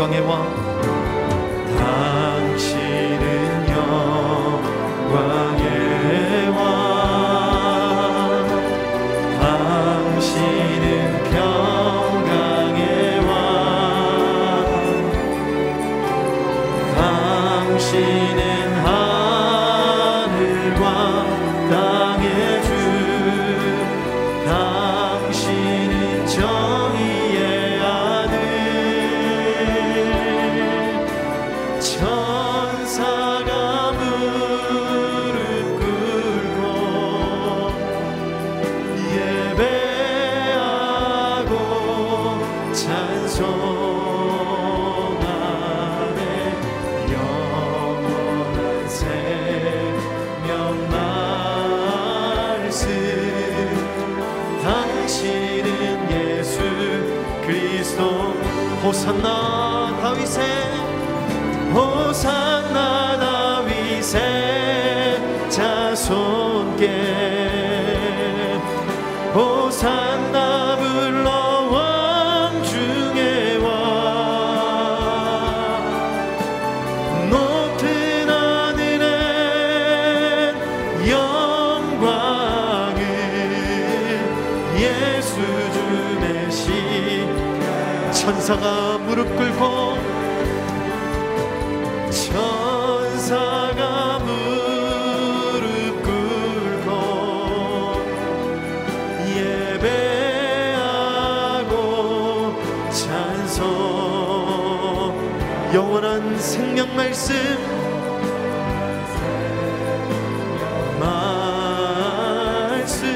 영광의 왕. 천사가 무릎 꿇고 천사가 무릎 꿇고 예배하고 찬송 영원한 생명 말씀 말씀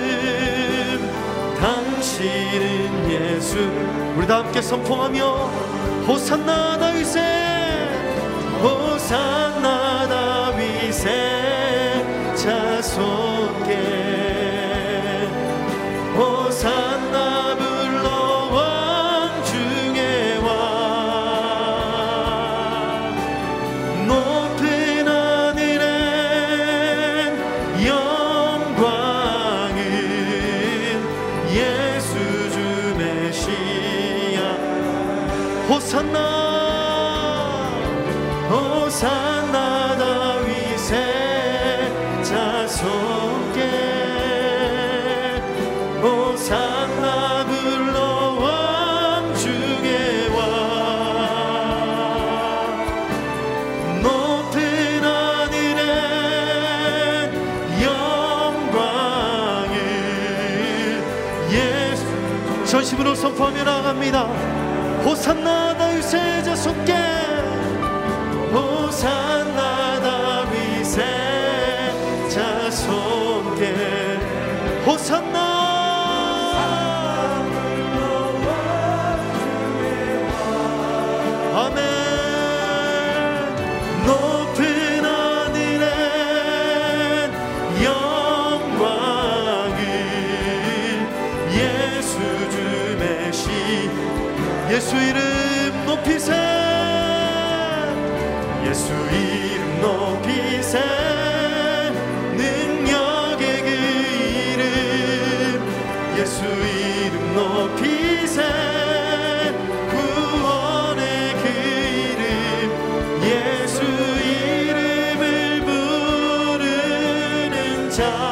당신은 예수. 우리 다 함께 선포하며 호산나 다윗의 호산나 선포하며 나갑니다. 호산나 다윗의 자손께 호산나 다윗의 자손께 호산나 자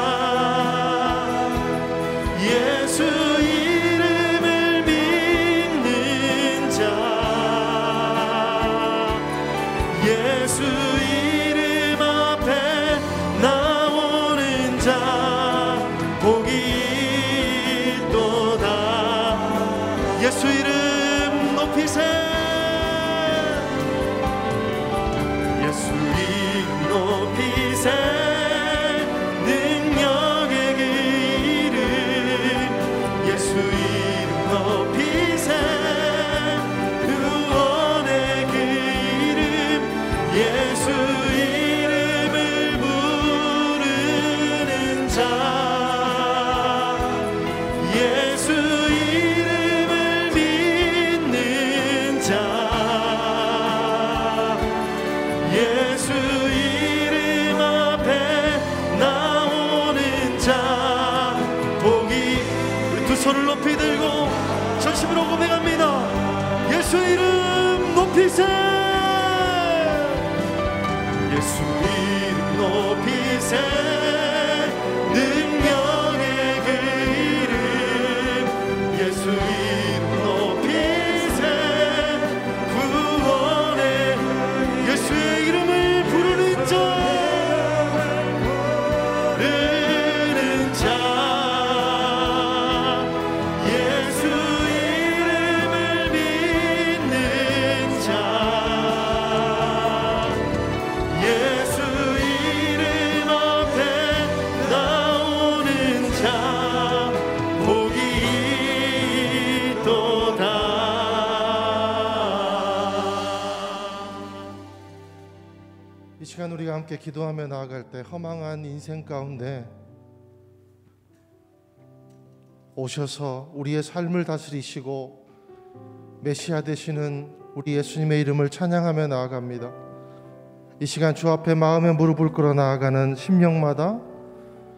이 시간 우리가 함께 기도하며 나아갈 때 허망한 인생 가운데 오셔서 우리의 삶을 다스리시고 메시아 되시는 우리 예수님의 이름을 찬양하며 나아갑니다. 이 시간 주 앞에 마음의 무릎을 꿇어 나아가는 심령마다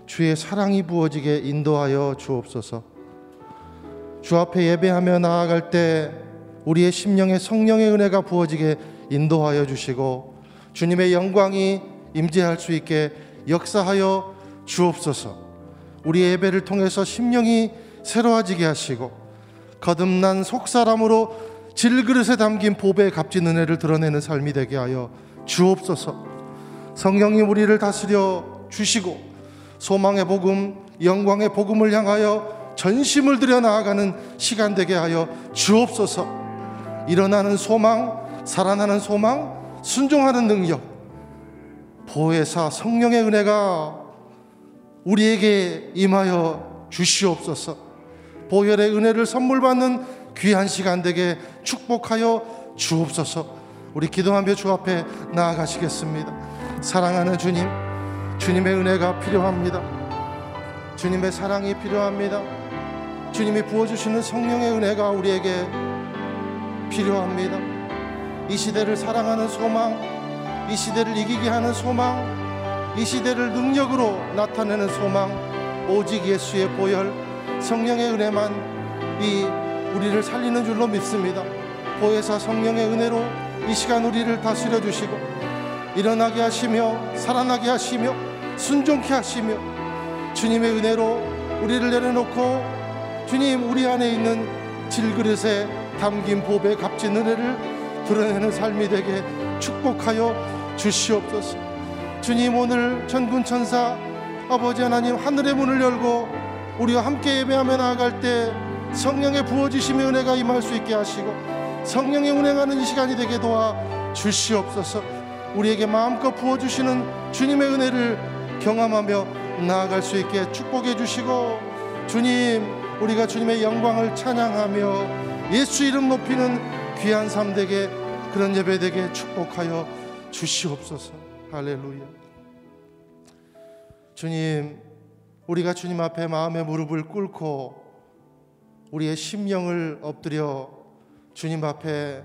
주의 사랑이 부어지게 인도하여 주옵소서. 주 앞에 예배하며 나아갈 때 우리의 심령에 성령의 은혜가 부어지게 인도하여 주시고 주님의 영광이 임재할 수 있게 역사하여 주옵소서. 우리의 예배를 통해서 심령이 새로워지게 하시고 거듭난 속사람으로 질그릇에 담긴 보배의 값진 은혜를 드러내는 삶이 되게 하여 주옵소서. 성령님 우리를 다스려 주시고 소망의 복음, 영광의 복음을 향하여 전심을 들여 나아가는 시간 되게 하여 주옵소서. 일어나는 소망, 살아나는 소망, 순종하는 능력, 보혜사 성령의 은혜가 우리에게 임하여 주시옵소서. 보혈의 은혜를 선물 받는 귀한 시간 되게 축복하여 주옵소서. 우리 기도하며 주 앞에 나아가시겠습니다. 사랑하는 주님, 주님의 은혜가 필요합니다. 주님의 사랑이 필요합니다. 주님이 부어주시는 성령의 은혜가 우리에게 필요합니다. 이 시대를 사랑하는 소망, 이 시대를 이기게 하는 소망, 이 시대를 능력으로 나타내는 소망, 오직 예수의 보혈, 성령의 은혜만 이 우리를 살리는 줄로 믿습니다. 보혜사 성령의 은혜로 이 시간 우리를 다스려 주시고 일어나게 하시며 살아나게 하시며 순종케 하시며 주님의 은혜로 우리를 내려놓고 주님 우리 안에 있는 질그릇에 담긴 보배 값진 은혜를 드러내는 삶이 되게 축복하여 주시옵소서. 주님 오늘 전군 천사 아버지 하나님 하늘의 문을 열고 우리와 함께 예배하며 나아갈 때 성령의 부어주심의 은혜가 임할 수 있게 하시고 성령의 운행하는 이 시간이 되게 도와 주시옵소서. 우리에게 마음껏 부어주시는 주님의 은혜를 경험하며 나아갈 수 있게 축복해 주시고 주님 우리가 주님의 영광을 찬양하며 예수 이름 높이는 귀한 삶 되게 그런 예배 되게 축복하여 주시옵소서. 할렐루야. 주님, 우리가 주님 앞에 마음의 무릎을 꿇고 우리의 심령을 엎드려 주님 앞에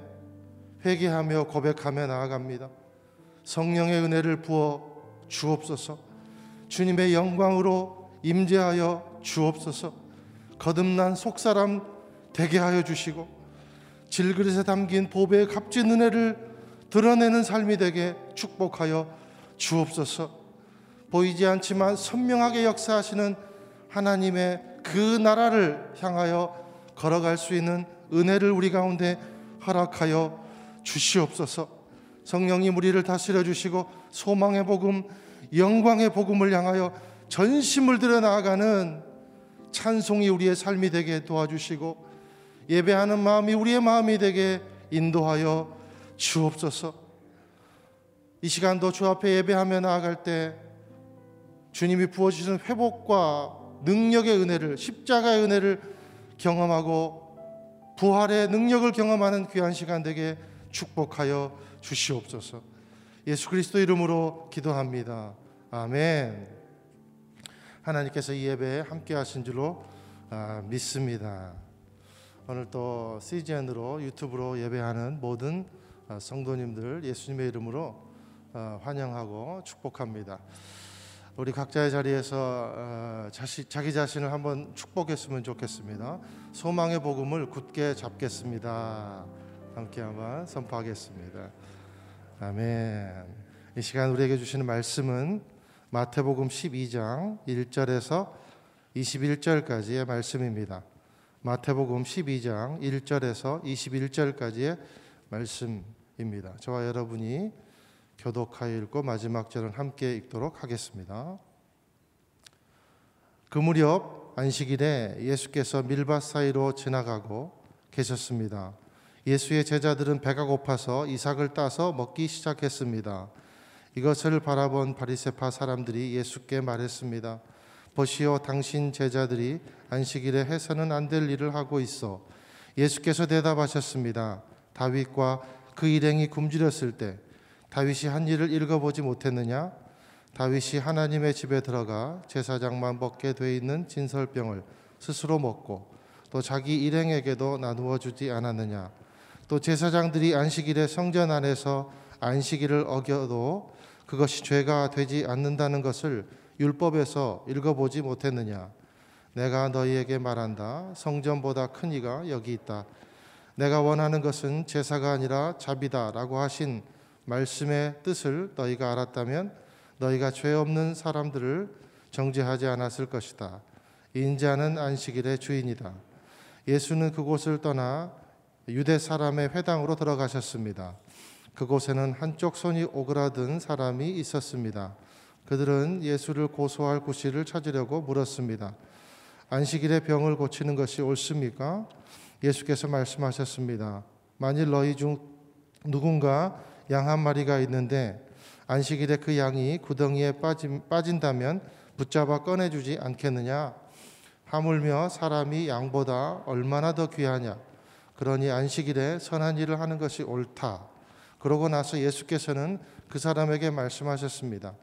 회개하며 고백하며 나아갑니다. 성령의 은혜를 부어 주옵소서. 주님의 영광으로 임재하여 주옵소서. 거듭난 속사람 되게 하여 주시고 질그릇에 담긴 보배의 값진 은혜를 드러내는 삶이 되게 축복하여 주옵소서. 보이지 않지만 선명하게 역사하시는 하나님의 그 나라를 향하여 걸어갈 수 있는 은혜를 우리 가운데 허락하여 주시옵소서. 성령님 우리를 다스려 주시고 소망의 복음, 영광의 복음을 향하여 전심을 들여 나아가는 찬송이 우리의 삶이 되게 도와주시고 예배하는 마음이 우리의 마음이 되게 인도하여 주옵소서. 이 시간도 주 앞에 예배하며 나아갈 때 주님이 부어주시는 회복과 능력의 은혜를 십자가의 은혜를 경험하고 부활의 능력을 경험하는 귀한 시간 되게 축복하여 주시옵소서. 예수 그리스도 이름으로 기도합니다. 아멘. 하나님께서 이 예배에 함께 하신 줄로 아, 믿습니다. 오늘 또 CGN으로 유튜브로 예배하는 모든 아, 성도님들 예수님의 이름으로 아, 환영하고 축복합니다. 우리 각자의 자리에서 어, 자기 자신을 한번 축복했으면 좋겠습니다. 소망의 복음을 굳게 잡겠습니다. 함께 한번 선포하겠습니다. 아멘. 이 시간 우리에게 주시는 말씀은 마태복음 12장 1절에서 21절까지의 말씀입니다. 마태복음 12장 1절에서 21절까지의 말씀입니다. 저와 여러분이 교독하여 읽고 마지막 절은 함께 읽도록 하겠습니다. 그 무렵 안식일에 예수께서 밀밭 사이로 지나가고 계셨습니다. 예수의 제자들은 배가 고파서 이삭을 따서 먹기 시작했습니다. 이것을 바라본 바리새파 사람들이 예수께 말했습니다. 보시오 당신 제자들이 안식일에 해서는 안 될 일을 하고 있어. 예수께서 대답하셨습니다. 다윗과 그 일행이 굶주렸을 때 다윗이 한 일을 읽어보지 못했느냐? 다윗이 하나님의 집에 들어가 제사장만 먹게 돼 있는 진설병을 스스로 먹고 또 자기 일행에게도 나누어 주지 않았느냐? 또 제사장들이 안식일에 성전 안에서 안식일을 어겨도 그것이 죄가 되지 않는다는 것을 율법에서 읽어보지 못했느냐? 내가 너희에게 말한다. 성전보다 큰 이가 여기 있다. 내가 원하는 것은 제사가 아니라 자비다라고 하신 말씀의 뜻을 너희가 알았다면 너희가 죄 없는 사람들을 정죄하지 않았을 것이다. 인자는 안식일의 주인이다. 예수는 그곳을 떠나 유대 사람의 회당으로 들어가셨습니다. 그곳에는 한쪽 손이 오그라든 사람이 있었습니다. 그들은 예수를 고소할 구실을 찾으려고 물었습니다. 안식일에 병을 고치는 것이 옳습니까? 예수께서 말씀하셨습니다. 만일 너희 중 누군가 양 한 마리가 있는데 안식일에 그 양이 구덩이에 빠진, 빠진다면 붙잡아 꺼내주지 않겠느냐? 하물며 사람이 양보다 얼마나 더 귀하냐? 그러니 안식일에 선한 일을 하는 것이 옳다. 그러고 나서 예수께서는 그 사람에게 말씀하셨습니다.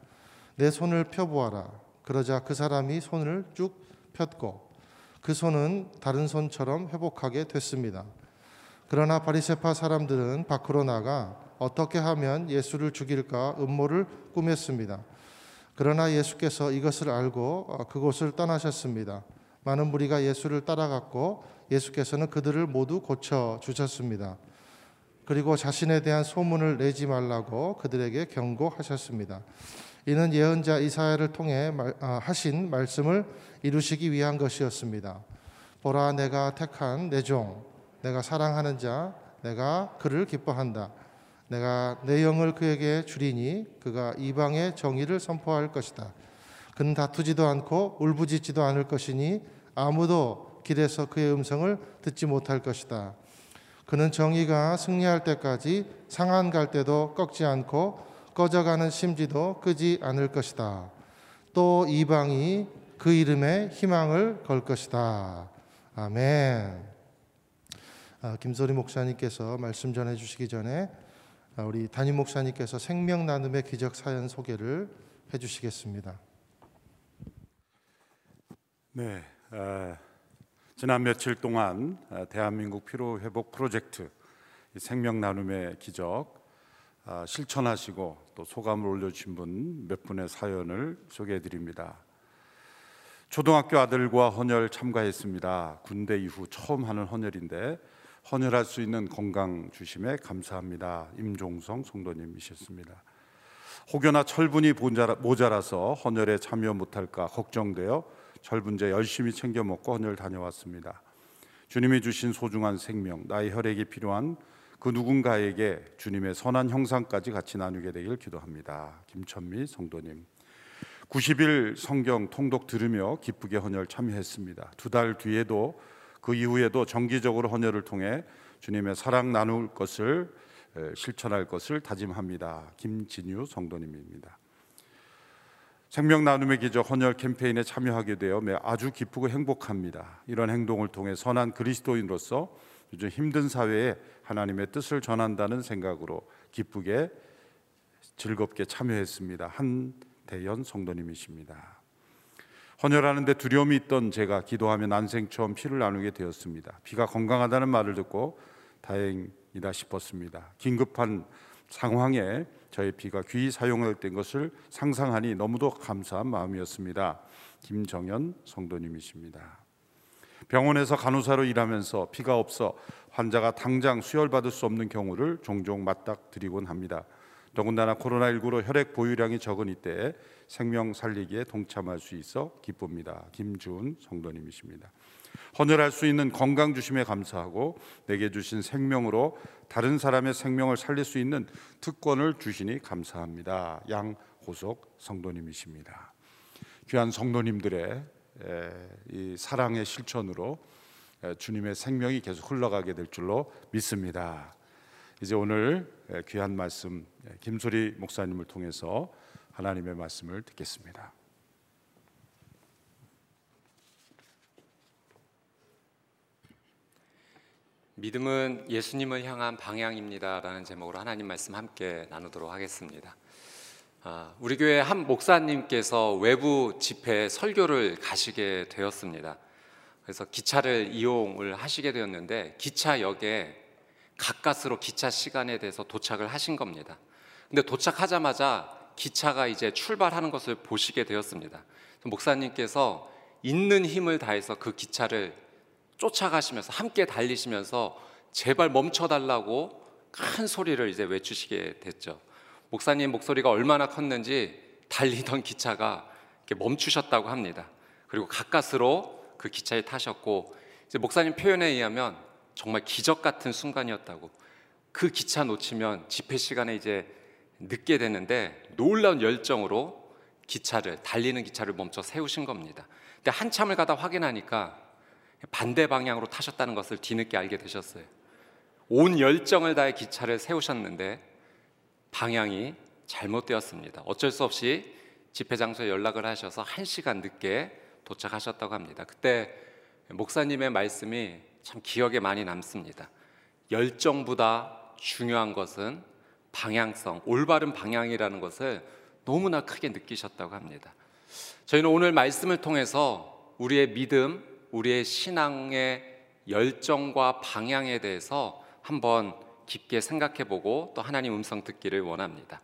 내 손을 펴보아라. 그러자 그 사람이 손을 쭉 폈고 그 손은 다른 손처럼 회복하게 됐습니다. 그러나 바리새파 사람들은 밖으로 나가 어떻게 하면 예수를 죽일까 음모를 꾸몄습니다. 그러나 예수께서 이것을 알고 어, 그곳을 떠나셨습니다. 많은 무리가 예수를 따라갔고 예수께서는 그들을 모두 고쳐 주셨습니다. 그리고 자신에 대한 소문을 내지 말라고 그들에게 경고하셨습니다. 이는 예언자 이사야를 통해 아, 하신 말씀을 이루시기 위한 것이었습니다. 보라 내가 택한 내 종, 내가 사랑하는 자, 내가 그를 기뻐한다. 내가 내 영을 그에게 주리니 그가 이방의 정의를 선포할 것이다. 그는 다투지도 않고 울부짖지도 않을 것이니 아무도 길에서 그의 음성을 듣지 못할 것이다. 그는 정의가 승리할 때까지 상한 갈 때도 꺾지 않고 꺼져가는 심지도 끄지 않을 것이다. 또 이방이 그 이름에 희망을 걸 것이다. 아멘. 아, 김소리 목사님께서 말씀 전해 주시기 전에 아, 우리 담임 목사님께서 생명 나눔의 기적 사연 소개를 해 주시겠습니다. 네, 어, 지난 며칠 동안 어, 대한민국 피로 회복 프로젝트 이 생명 나눔의 기적 아, 실천하시고 또 소감을 올려주신 분 몇 분의 사연을 소개해 드립니다. 초등학교 아들과 헌혈 참가했습니다. 군대 이후 처음 하는 헌혈인데 헌혈할 수 있는 건강 주심에 감사합니다. 임종성 성도님이셨습니다. 혹여나 철분이 모자라- 모자라서 헌혈에 참여 못할까 걱정되어 철분제 열심히 챙겨 먹고 헌혈 다녀왔습니다. 주님이 주신 소중한 생명, 나의 혈액이 필요한 그 누군가에게 주님의 선한 형상까지 같이 나누게 되길 기도합니다. 김천미 성도님. 90일 성경 통독 들으며 기쁘게 헌혈 참여했습니다. 두 달 뒤에도 그 이후에도 정기적으로 헌혈을 통해 주님의 사랑 나눌 것을 에, 실천할 것을 다짐합니다. 김진유 성도님입니다. 생명 나눔의 기적 헌혈 캠페인에 참여하게 되어 매 아주 기쁘고 행복합니다. 이런 행동을 통해 선한 그리스도인으로서 요즘 힘든 사회에 하나님의 뜻을 전한다는 생각으로 기쁘게 즐겁게 참여했습니다. 한 대연 성도님이십니다. 헌혈하는데 두려움이 있던 제가 기도하며 난생 처음 피를 나누게 되었습니다. 피가 건강하다는 말을 듣고 다행이다 싶었습니다. 긴급한 상황에 저의 피가 귀히 사용된 것을 상상하니 너무도 감사한 마음이었습니다. 김정현 성도님이십니다. 병원에서 간호사로 일하면서 피가 없어 환자가 당장 수혈받을 수 없는 경우를 종종 맞닥뜨리곤 합니다. 더군다나 코로나19로 혈액 보유량이 적은 이때에 생명 살리기에 동참할 수 있어 기쁩니다. 김준 성도님이십니다. 헌혈할 수 있는 건강 주심에 감사하고 내게 주신 생명으로 다른 사람의 생명을 살릴 수 있는 특권을 주시니 감사합니다. 양호석 성도님이십니다. 귀한 성도님들의 에, 이 사랑의 실천으로 에, 주님의 생명이 계속 흘러가게 될 줄로 믿습니다. 이제 오늘 에, 귀한 말씀 에, 김소리 목사님을 통해서 하나님의 말씀을 듣겠습니다. 믿음은 예수님을 향한 방향입니다라는 제목으로 하나님 말씀 함께 나누도록 하겠습니다. 아, 우리 교회 한 목사님께서 외부 집회 설교를 가시게 되었습니다. 그래서 기차를 이용을 하시게 되었는데 기차역에 가까스로 기차 시간에 대해서 도착을 하신 겁니다. 근데 도착하자마자 기차가 이제 출발하는 것을 보시게 되었습니다. 목사님께서 있는 힘을 다해서 그 기차를 쫓아가시면서 함께 달리시면서 제발 멈춰달라고 큰 소리를 이제 외치시게 됐죠. 목사님 목소리가 얼마나 컸는지 달리던 기차가 멈추셨다고 합니다. 그리고 가까스로 그 기차에 타셨고 목사님 표현에 의하면 정말 기적 같은 순간이었다고. 그 기차 놓치면 집회 시간에 이제 늦게 되는데 놀라운 열정으로 기차를 달리는 기차를 멈춰 세우신 겁니다. 근데 한참을 가다 확인하니까 반대 방향으로 타셨다는 것을 뒤늦게 알게 되셨어요. 온 열정을 다해 기차를 세우셨는데 방향이 잘못되었습니다. 어쩔 수 없이 집회 장소에 연락을 하셔서 한 시간 늦게 도착하셨다고 합니다. 그때 목사님의 말씀이 참 기억에 많이 남습니다. 열정보다 중요한 것은 방향성, 올바른 방향이라는 것을 너무나 크게 느끼셨다고 합니다. 저희는 오늘 말씀을 통해서 우리의 믿음, 우리의 신앙의 열정과 방향에 대해서 한번 깊게 생각해 보고 또 하나님 음성 듣기를 원합니다.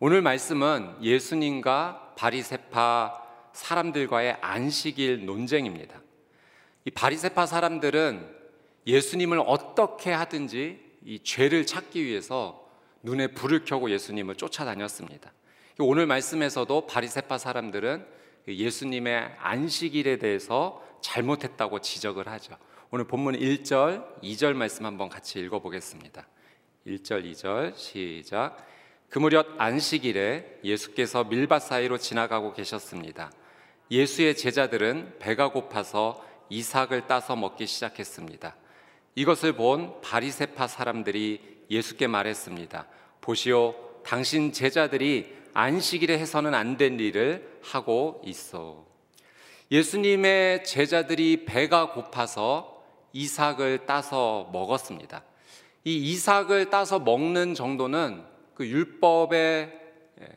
오늘 말씀은 예수님과 바리세파 사람들과의 안식일 논쟁입니다. 이 바리세파 사람들은 예수님을 어떻게 하든지 이 죄를 찾기 위해서 눈에 불을 켜고 예수님을 쫓아다녔습니다. 오늘 말씀에서도 바리세파 사람들은 예수님의 안식일에 대해서 잘못했다고 지적을 하죠. 오늘 본문 1절, 2절 말씀 한번 같이 읽어 보겠습니다. 1절, 2절 시작. 그 무렵 안식일에 예수께서 밀밭 사이로 지나가고 계셨습니다. 예수의 제자들은 배가 고파서 이삭을 따서 먹기 시작했습니다. 이것을 본 바리세파 사람들이 예수께 말했습니다. 보시오, 당신 제자들이 안식일에 해서는 안 된 일을 하고 있어. 예수님의 제자들이 배가 고파서 이삭을 따서 먹었습니다. 이 이삭을 따서 먹는 정도는 그 율법의 예,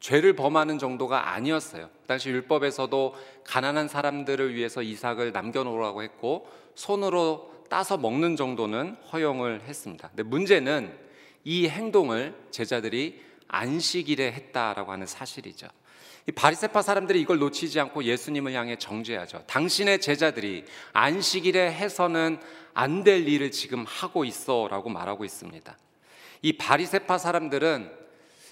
죄를 범하는 정도가 아니었어요. 그 당시 율법에서도 가난한 사람들을 위해서 이삭을 남겨놓으라고 했고 손으로 따서 먹는 정도는 허용을 했습니다. 근데 문제는 이 행동을 제자들이 안식일에 했다라고 하는 사실이죠. 이 바리새파 사람들이 이걸 놓치지 않고 예수님을 향해 정죄하죠. 당신의 제자들이 안식일에 해서는 안 될 일을 지금 하고 있어라고 말하고 있습니다. 이 바리새파 사람들은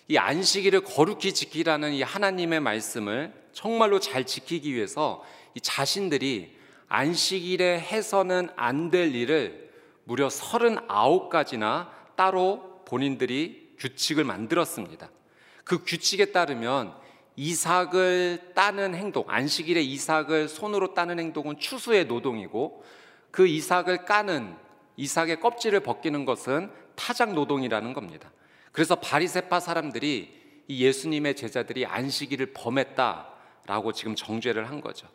이 안식일을 거룩히 지키라는 이 하나님의 말씀을 정말로 잘 지키기 위해서 이 자신들이 안식일에 해서는 안 될 일을 무려 39가지나 따로 본인들이 규칙을 만들었습니다. 그 규칙에 따르면 이삭을 따는 행동, 안식일에 이삭을 손으로 따는 행동은 추수의 노동이고 그 이삭을 까는 이삭의 껍질을 벗기는 것은 타작 노동이라는 겁니다. 그래서 바리세파 사람들이 이 예수님의 제자들이 안식일을 범했다라고 지금 정죄를 한 거죠.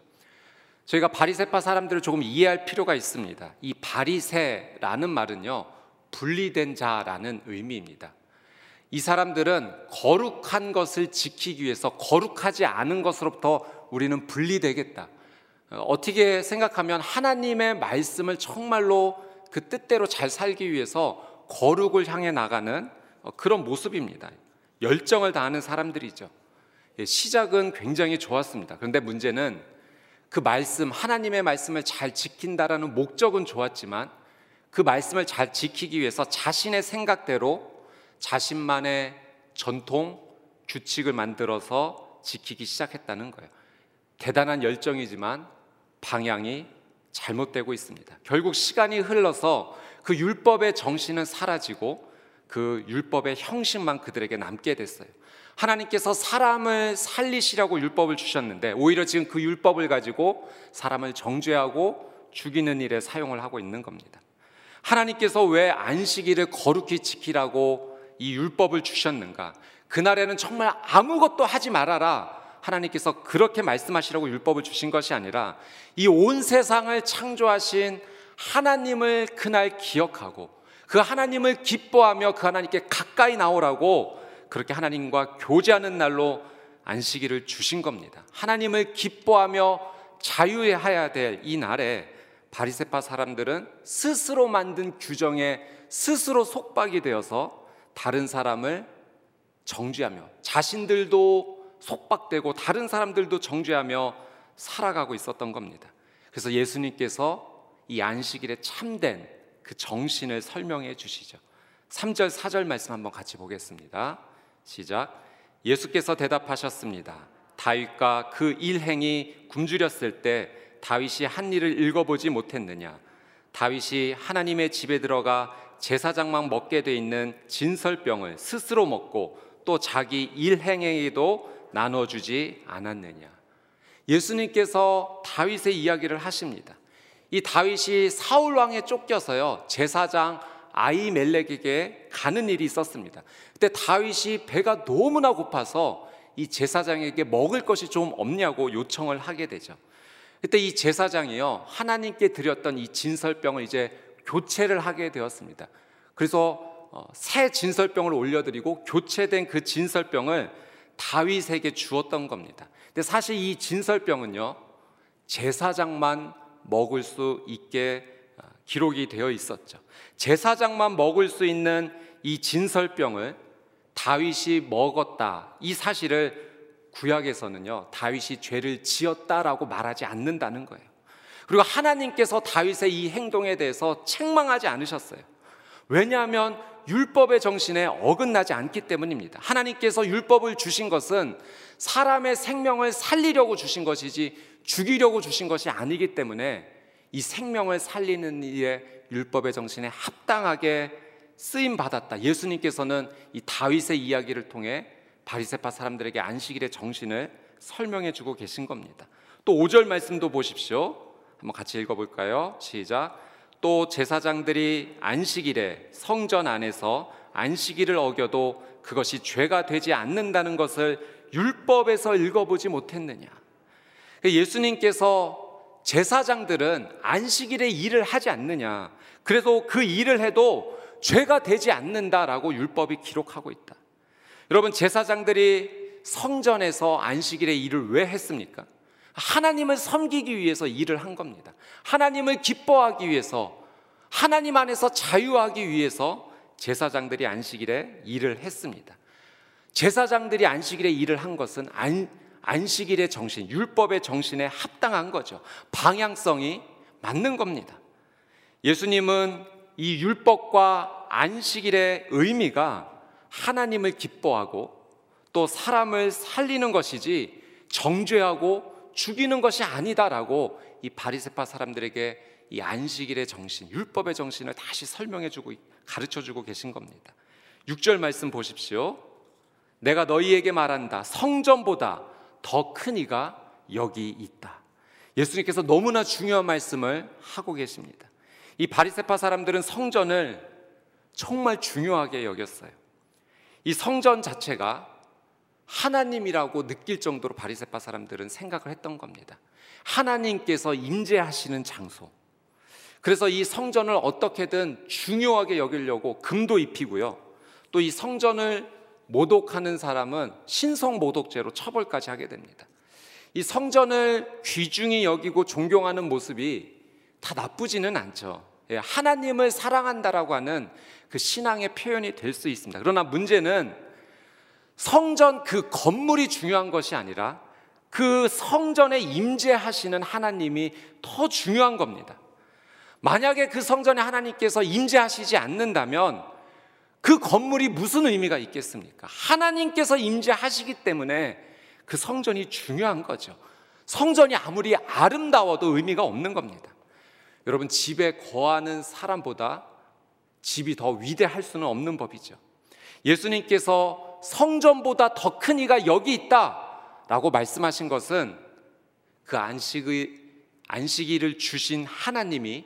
저희가 바리세파 사람들을 조금 이해할 필요가 있습니다. 이 바리세라는 말은요 분리된 자라는 의미입니다. 이 사람들은 거룩한 것을 지키기 위해서 거룩하지 않은 것으로부터 우리는 분리되겠다. 어떻게 생각하면 하나님의 말씀을 정말로 그 뜻대로 잘 살기 위해서 거룩을 향해 나가는 그런 모습입니다. 열정을 다하는 사람들이죠. 예, 시작은 굉장히 좋았습니다. 그런데 문제는 그 말씀, 하나님의 말씀을 잘 지킨다라는 목적은 좋았지만 그 말씀을 잘 지키기 위해서 자신의 생각대로 자신만의 전통, 규칙을 만들어서 지키기 시작했다는 거예요. 대단한 열정이지만 방향이 잘못되고 있습니다. 결국 시간이 흘러서 그 율법의 정신은 사라지고 그 율법의 형식만 그들에게 남게 됐어요. 하나님께서 사람을 살리시라고 율법을 주셨는데 오히려 지금 그 율법을 가지고 사람을 정죄하고 죽이는 일에 사용을 하고 있는 겁니다. 하나님께서 왜 안식일을 거룩히 지키라고 이 율법을 주셨는가? 그날에는 정말 아무것도 하지 말아라. 하나님께서 그렇게 말씀하시라고 율법을 주신 것이 아니라 이 온 세상을 창조하신 하나님을 그날 기억하고 그 하나님을 기뻐하며 그 하나님께 가까이 나오라고 그렇게 하나님과 교제하는 날로 안식일을 주신 겁니다. 하나님을 기뻐하며 자유해야 될 이 날에 바리세파 사람들은 스스로 만든 규정에 스스로 속박이 되어서 다른 사람을 정죄하며 자신들도 속박되고 다른 사람들도 정죄하며 살아가고 있었던 겁니다. 그래서 예수님께서 이 안식일에 참된 그 정신을 설명해 주시죠. 3절 4절 말씀 한번 같이 보겠습니다. 시작. 예수께서 대답하셨습니다. 다윗과 그 일행이 굶주렸을 때 다윗이 한 일을 읽어보지 못했느냐? 다윗이 하나님의 집에 들어가 제사장만 먹게 돼 있는 진설병을 스스로 먹고 또 자기 일행에게도 나눠주지 않았느냐. 예수님께서 다윗의 이야기를 하십니다. 이 다윗이 사울 왕에 쫓겨서요 제사장 아이멜렉에게 가는 일이 있었습니다. 그때 다윗이 배가 너무나 고파서 이 제사장에게 먹을 것이 좀 없냐고 요청을 하게 되죠. 그때 이 제사장이요 하나님께 드렸던 이 진설병을 이제 교체를 하게 되었습니다. 그래서 어, 새 진설병을 올려드리고 교체된 그 진설병을 다윗에게 주었던 겁니다. 근데 사실 이 진설병은요 제사장만 먹을 수 있게 어, 기록이 되어 있었죠. 제사장만 먹을 수 있는 이 진설병을 다윗이 먹었다. 이 사실을 구약에서는요 다윗이 죄를 지었다라고 말하지 않는다는 거예요. 그리고 하나님께서 다윗의 이 행동에 대해서 책망하지 않으셨어요. 왜냐하면 율법의 정신에 어긋나지 않기 때문입니다. 하나님께서 율법을 주신 것은 사람의 생명을 살리려고 주신 것이지 죽이려고 주신 것이 아니기 때문에 이 생명을 살리는 일에 율법의 정신에 합당하게 쓰임 받았다. 예수님께서는 이 다윗의 이야기를 통해 바리새파 사람들에게 안식일의 정신을 설명해 주고 계신 겁니다. 또 5절 말씀도 보십시오. 한번 같이 읽어 볼까요? 시작. 또 제사장들이 안식일에 성전 안에서 안식일을 어겨도 그것이 죄가 되지 않는다는 것을 율법에서 읽어보지 못했느냐. 예수님께서 제사장들은 안식일에 일을 하지 않느냐. 그래서 그 일을 해도 죄가 되지 않는다라고 율법이 기록하고 있다. 여러분, 제사장들이 성전에서 안식일에 일을 왜 했습니까? 하나님을 섬기기 위해서 일을 한 겁니다. 하나님을 기뻐하기 위해서 하나님 안에서 자유하기 위해서 제사장들이 안식일에 일을 했습니다. 제사장들이 안식일에 일을 한 것은 안, 안식일의 정신, 율법의 정신에 합당한 거죠. 방향성이 맞는 겁니다. 예수님은 이 율법과 안식일의 의미가 하나님을 기뻐하고 또 사람을 살리는 것이지 정죄하고 죽이는 것이 아니다라고 이 바리새파 사람들에게 이 안식일의 정신, 율법의 정신을 다시 설명해 주고 가르쳐 주고 계신 겁니다. 6절 말씀 보십시오. 내가 너희에게 말한다. 성전보다 더 큰 이가 여기 있다. 예수님께서 너무나 중요한 말씀을 하고 계십니다. 이 바리새파 사람들은 성전을 정말 중요하게 여겼어요. 이 성전 자체가 하나님이라고 느낄 정도로 바리새파 사람들은 생각을 했던 겁니다. 하나님께서 임재하시는 장소. 그래서 이 성전을 어떻게든 중요하게 여기려고 금도 입히고요. 또 이 성전을 모독하는 사람은 신성 모독죄로 처벌까지 하게 됩니다. 이 성전을 귀중히 여기고 존경하는 모습이 다 나쁘지는 않죠. 예, 하나님을 사랑한다라고 하는 그 신앙의 표현이 될 수 있습니다. 그러나 문제는 성전 그 건물이 중요한 것이 아니라 그 성전에 임재하시는 하나님이 더 중요한 겁니다. 만약에 그 성전에 하나님께서 임재하시지 않는다면 그 건물이 무슨 의미가 있겠습니까? 하나님께서 임재하시기 때문에 그 성전이 중요한 거죠. 성전이 아무리 아름다워도 의미가 없는 겁니다. 여러분 집에 거하는 사람보다 집이 더 위대할 수는 없는 법이죠. 예수님께서 성전보다 더 큰 이가 여기 있다 라고 말씀하신 것은 그 안식의 안식일을 주신 하나님이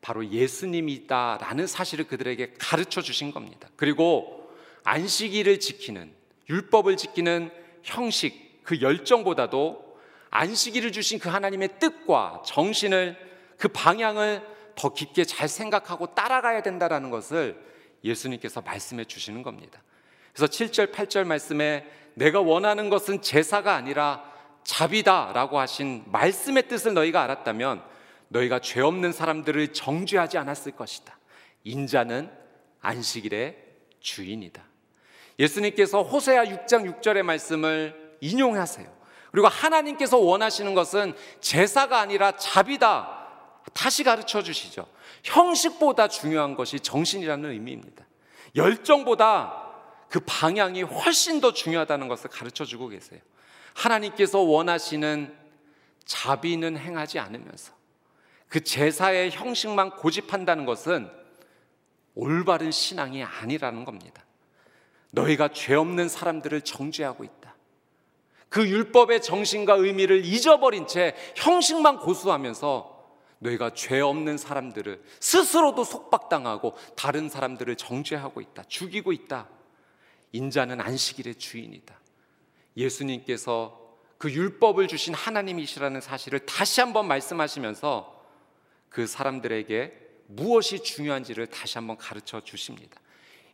바로 예수님이다 라는 사실을 그들에게 가르쳐 주신 겁니다. 그리고 안식일을 지키는 율법을 지키는 형식 그 열정보다도 안식일을 주신 그 하나님의 뜻과 정신을 그 방향을 더 깊게 잘 생각하고 따라가야 된다라는 것을 예수님께서 말씀해 주시는 겁니다. 그래서 7절 8절 말씀에 내가 원하는 것은 제사가 아니라 자비다라고 하신 말씀의 뜻을 너희가 알았다면 너희가 죄 없는 사람들을 정죄하지 않았을 것이다. 인자는 안식일의 주인이다. 예수님께서 호세아 6장 6절의 말씀을 인용하세요. 그리고 하나님께서 원하시는 것은 제사가 아니라 자비다. 다시 가르쳐 주시죠. 형식보다 중요한 것이 정신이라는 의미입니다. 열정보다 그 방향이 훨씬 더 중요하다는 것을 가르쳐 주고 계세요. 하나님께서 원하시는 자비는 행하지 않으면서 그 제사의 형식만 고집한다는 것은 올바른 신앙이 아니라는 겁니다. 너희가 죄 없는 사람들을 정죄하고 있다. 그 율법의 정신과 의미를 잊어버린 채 형식만 고수하면서 너희가 죄 없는 사람들을 스스로도 속박당하고 다른 사람들을 정죄하고 있다. 죽이고 있다. 인자는 안식일의 주인이다. 예수님께서 그 율법을 주신 하나님이시라는 사실을 다시 한번 말씀하시면서 그 사람들에게 무엇이 중요한지를 다시 한번 가르쳐 주십니다.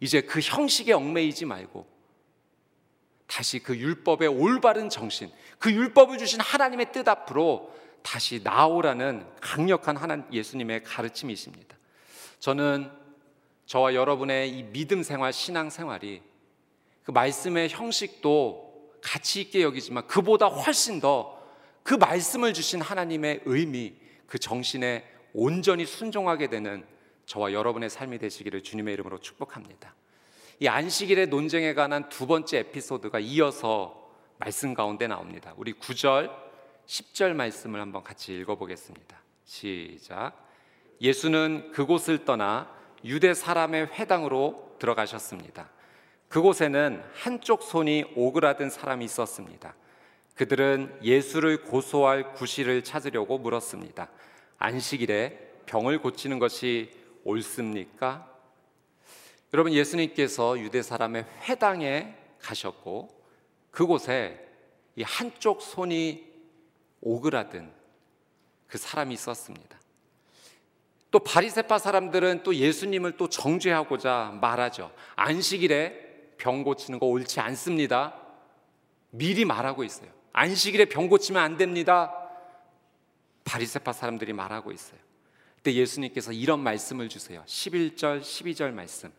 이제 그 형식에 얽매이지 말고 다시 그 율법의 올바른 정신, 그 율법을 주신 하나님의 뜻 앞으로 다시 나오라는 강력한 하나 예수님의 가르침이십니다. 저는 저와 여러분의 이 믿음 생활, 신앙 생활이 그 말씀의 형식도 가치 있게 여기지만 그보다 훨씬 더 그 말씀을 주신 하나님의 의미, 그 정신에 온전히 순종하게 되는 저와 여러분의 삶이 되시기를 주님의 이름으로 축복합니다. 이 안식일의 논쟁에 관한 두 번째 에피소드가 이어서 말씀 가운데 나옵니다. 우리 9절 10절 말씀을 한번 같이 읽어보겠습니다. 시작. 예수는 그곳을 떠나 유대 사람의 회당으로 들어가셨습니다. 그곳에는 한쪽 손이 오그라든 사람이 있었습니다. 그들은 예수를 고소할 구실을 찾으려고 물었습니다. 안식일에 병을 고치는 것이 옳습니까? 여러분 예수님께서 유대 사람의 회당에 가셨고 그곳에 이 한쪽 손이 오그라든 그 사람이 있었습니다. 또 바리새파 사람들은 또 예수님을 또 정죄하고자 말하죠. 안식일에 병 고치는 거 옳지 않습니다. 미리 말하고 있어요. 안식일에 병 고치면 안 됩니다. 바리새파 사람들이 말하고 있어요. 그때 예수님께서 이런 말씀을 주세요. 11절, 12절 말씀.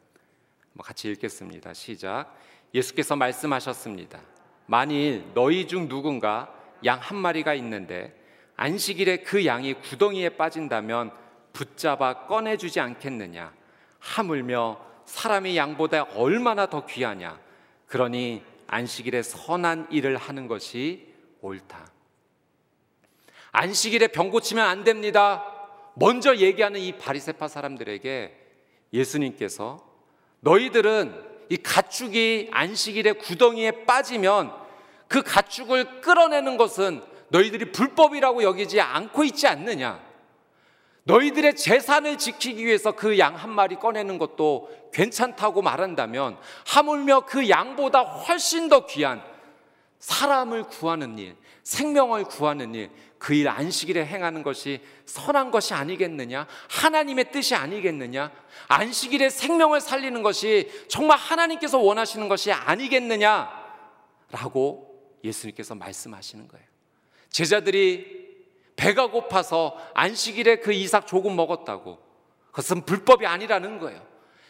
뭐 같이 읽겠습니다. 시작. 예수께서 말씀하셨습니다. 만일 너희 중 누군가 양 한 마리가 있는데 안식일에 그 양이 구덩이에 빠진다면 붙잡아 꺼내주지 않겠느냐? 하물며 사람이 양보다 얼마나 더 귀하냐? 그러니 안식일에 선한 일을 하는 것이 옳다. 안식일에 병 고치면 안 됩니다. 먼저 얘기하는 이 바리세파 사람들에게 예수님께서 너희들은 이 가축이 안식일에 구덩이에 빠지면 그 가축을 끌어내는 것은 너희들이 불법이라고 여기지 않고 있지 않느냐? 너희들의 재산을 지키기 위해서 그 양 한 마리 꺼내는 것도 괜찮다고 말한다면 하물며 그 양보다 훨씬 더 귀한 사람을 구하는 일, 생명을 구하는 일, 그 일 안식일에 행하는 것이 선한 것이 아니겠느냐? 하나님의 뜻이 아니겠느냐? 안식일에 생명을 살리는 것이 정말 하나님께서 원하시는 것이 아니겠느냐? 라고 예수님께서 말씀하시는 거예요. 제자들이 배가 고파서 안식일에 그 이삭 조금 먹었다고. 그것은 불법이 아니라는 거예요.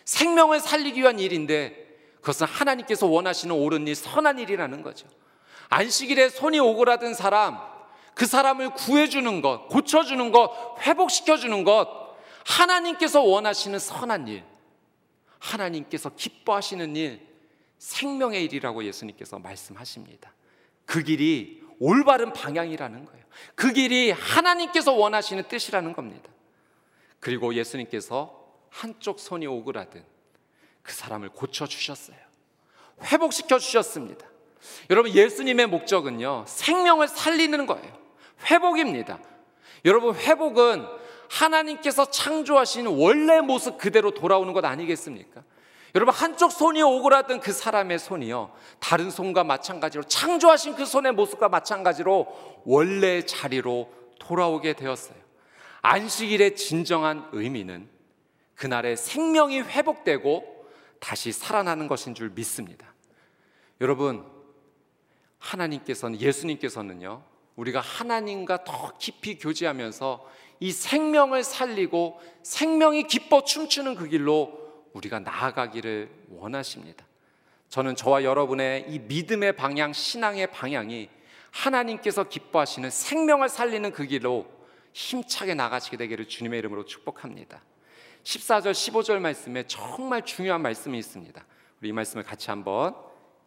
생명을 살리기 위한 일인데 그것은 하나님께서 원하시는 옳은 일, 선한 일이라는 거죠. 안식일에 손이 오그라든 사람, 그 사람을 구해주는 것, 고쳐주는 것, 회복시켜주는 것, 하나님께서 원하시는 선한 일, 하나님께서 기뻐하시는 일, 생명의 일이라고 예수님께서 말씀하십니다. 그 길이 올바른 방향이라는 거예요. 그 길이 하나님께서 원하시는 뜻이라는 겁니다. 그리고 예수님께서 한쪽 손이 오그라든 그 사람을 고쳐 주셨어요. 회복시켜 주셨습니다. 여러분 예수님의 목적은요. 생명을 살리는 거예요. 회복입니다. 여러분 회복은 하나님께서 창조하신 원래 모습 그대로 돌아오는 것 아니겠습니까? 여러분 한쪽 손이 오그라든 그 사람의 손이요 다른 손과 마찬가지로 창조하신 그 손의 모습과 마찬가지로 원래 자리로 돌아오게 되었어요. 안식일의 진정한 의미는 그날의 생명이 회복되고 다시 살아나는 것인 줄 믿습니다. 여러분 하나님께서는 예수님께서는요 우리가 하나님과 더 깊이 교제하면서 이 생명을 살리고 생명이 기뻐 춤추는 그 길로 우리가 나아가기를 원하십니다. 저는 저와 여러분의 이 믿음의 방향, 신앙의 방향이 하나님께서 기뻐하시는 생명을 살리는 그 길로 힘차게 나가시게 되기를 주님의 이름으로 축복합니다. 14절, 15절 말씀에 정말 중요한 말씀이 있습니다. 우리 이 말씀을 같이 한번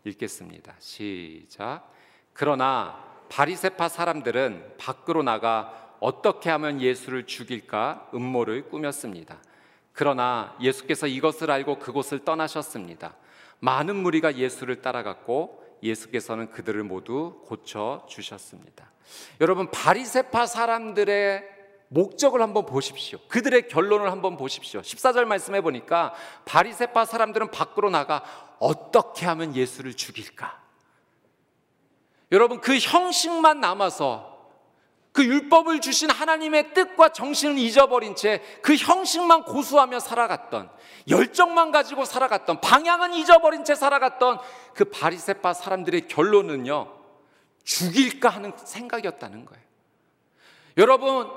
읽겠습니다. 시작. 그러나 바리세파 사람들은 밖으로 나가 어떻게 하면 예수를 죽일까 음모를 꾸몄습니다. 그러나 예수께서 이것을 알고 그곳을 떠나셨습니다. 많은 무리가 예수를 따라갔고 예수께서는 그들을 모두 고쳐 주셨습니다. 여러분 바리새파 사람들의 목적을 한번 보십시오. 그들의 결론을 한번 보십시오. 14절 말씀해 보니까 바리새파 사람들은 밖으로 나가 어떻게 하면 예수를 죽일까? 여러분 그 형식만 남아서 그 율법을 주신 하나님의 뜻과 정신을 잊어버린 채 그 형식만 고수하며 살아갔던 열정만 가지고 살아갔던 방향은 잊어버린 채 살아갔던 그 바리새파 사람들의 결론은요 죽일까 하는 생각이었다는 거예요. 여러분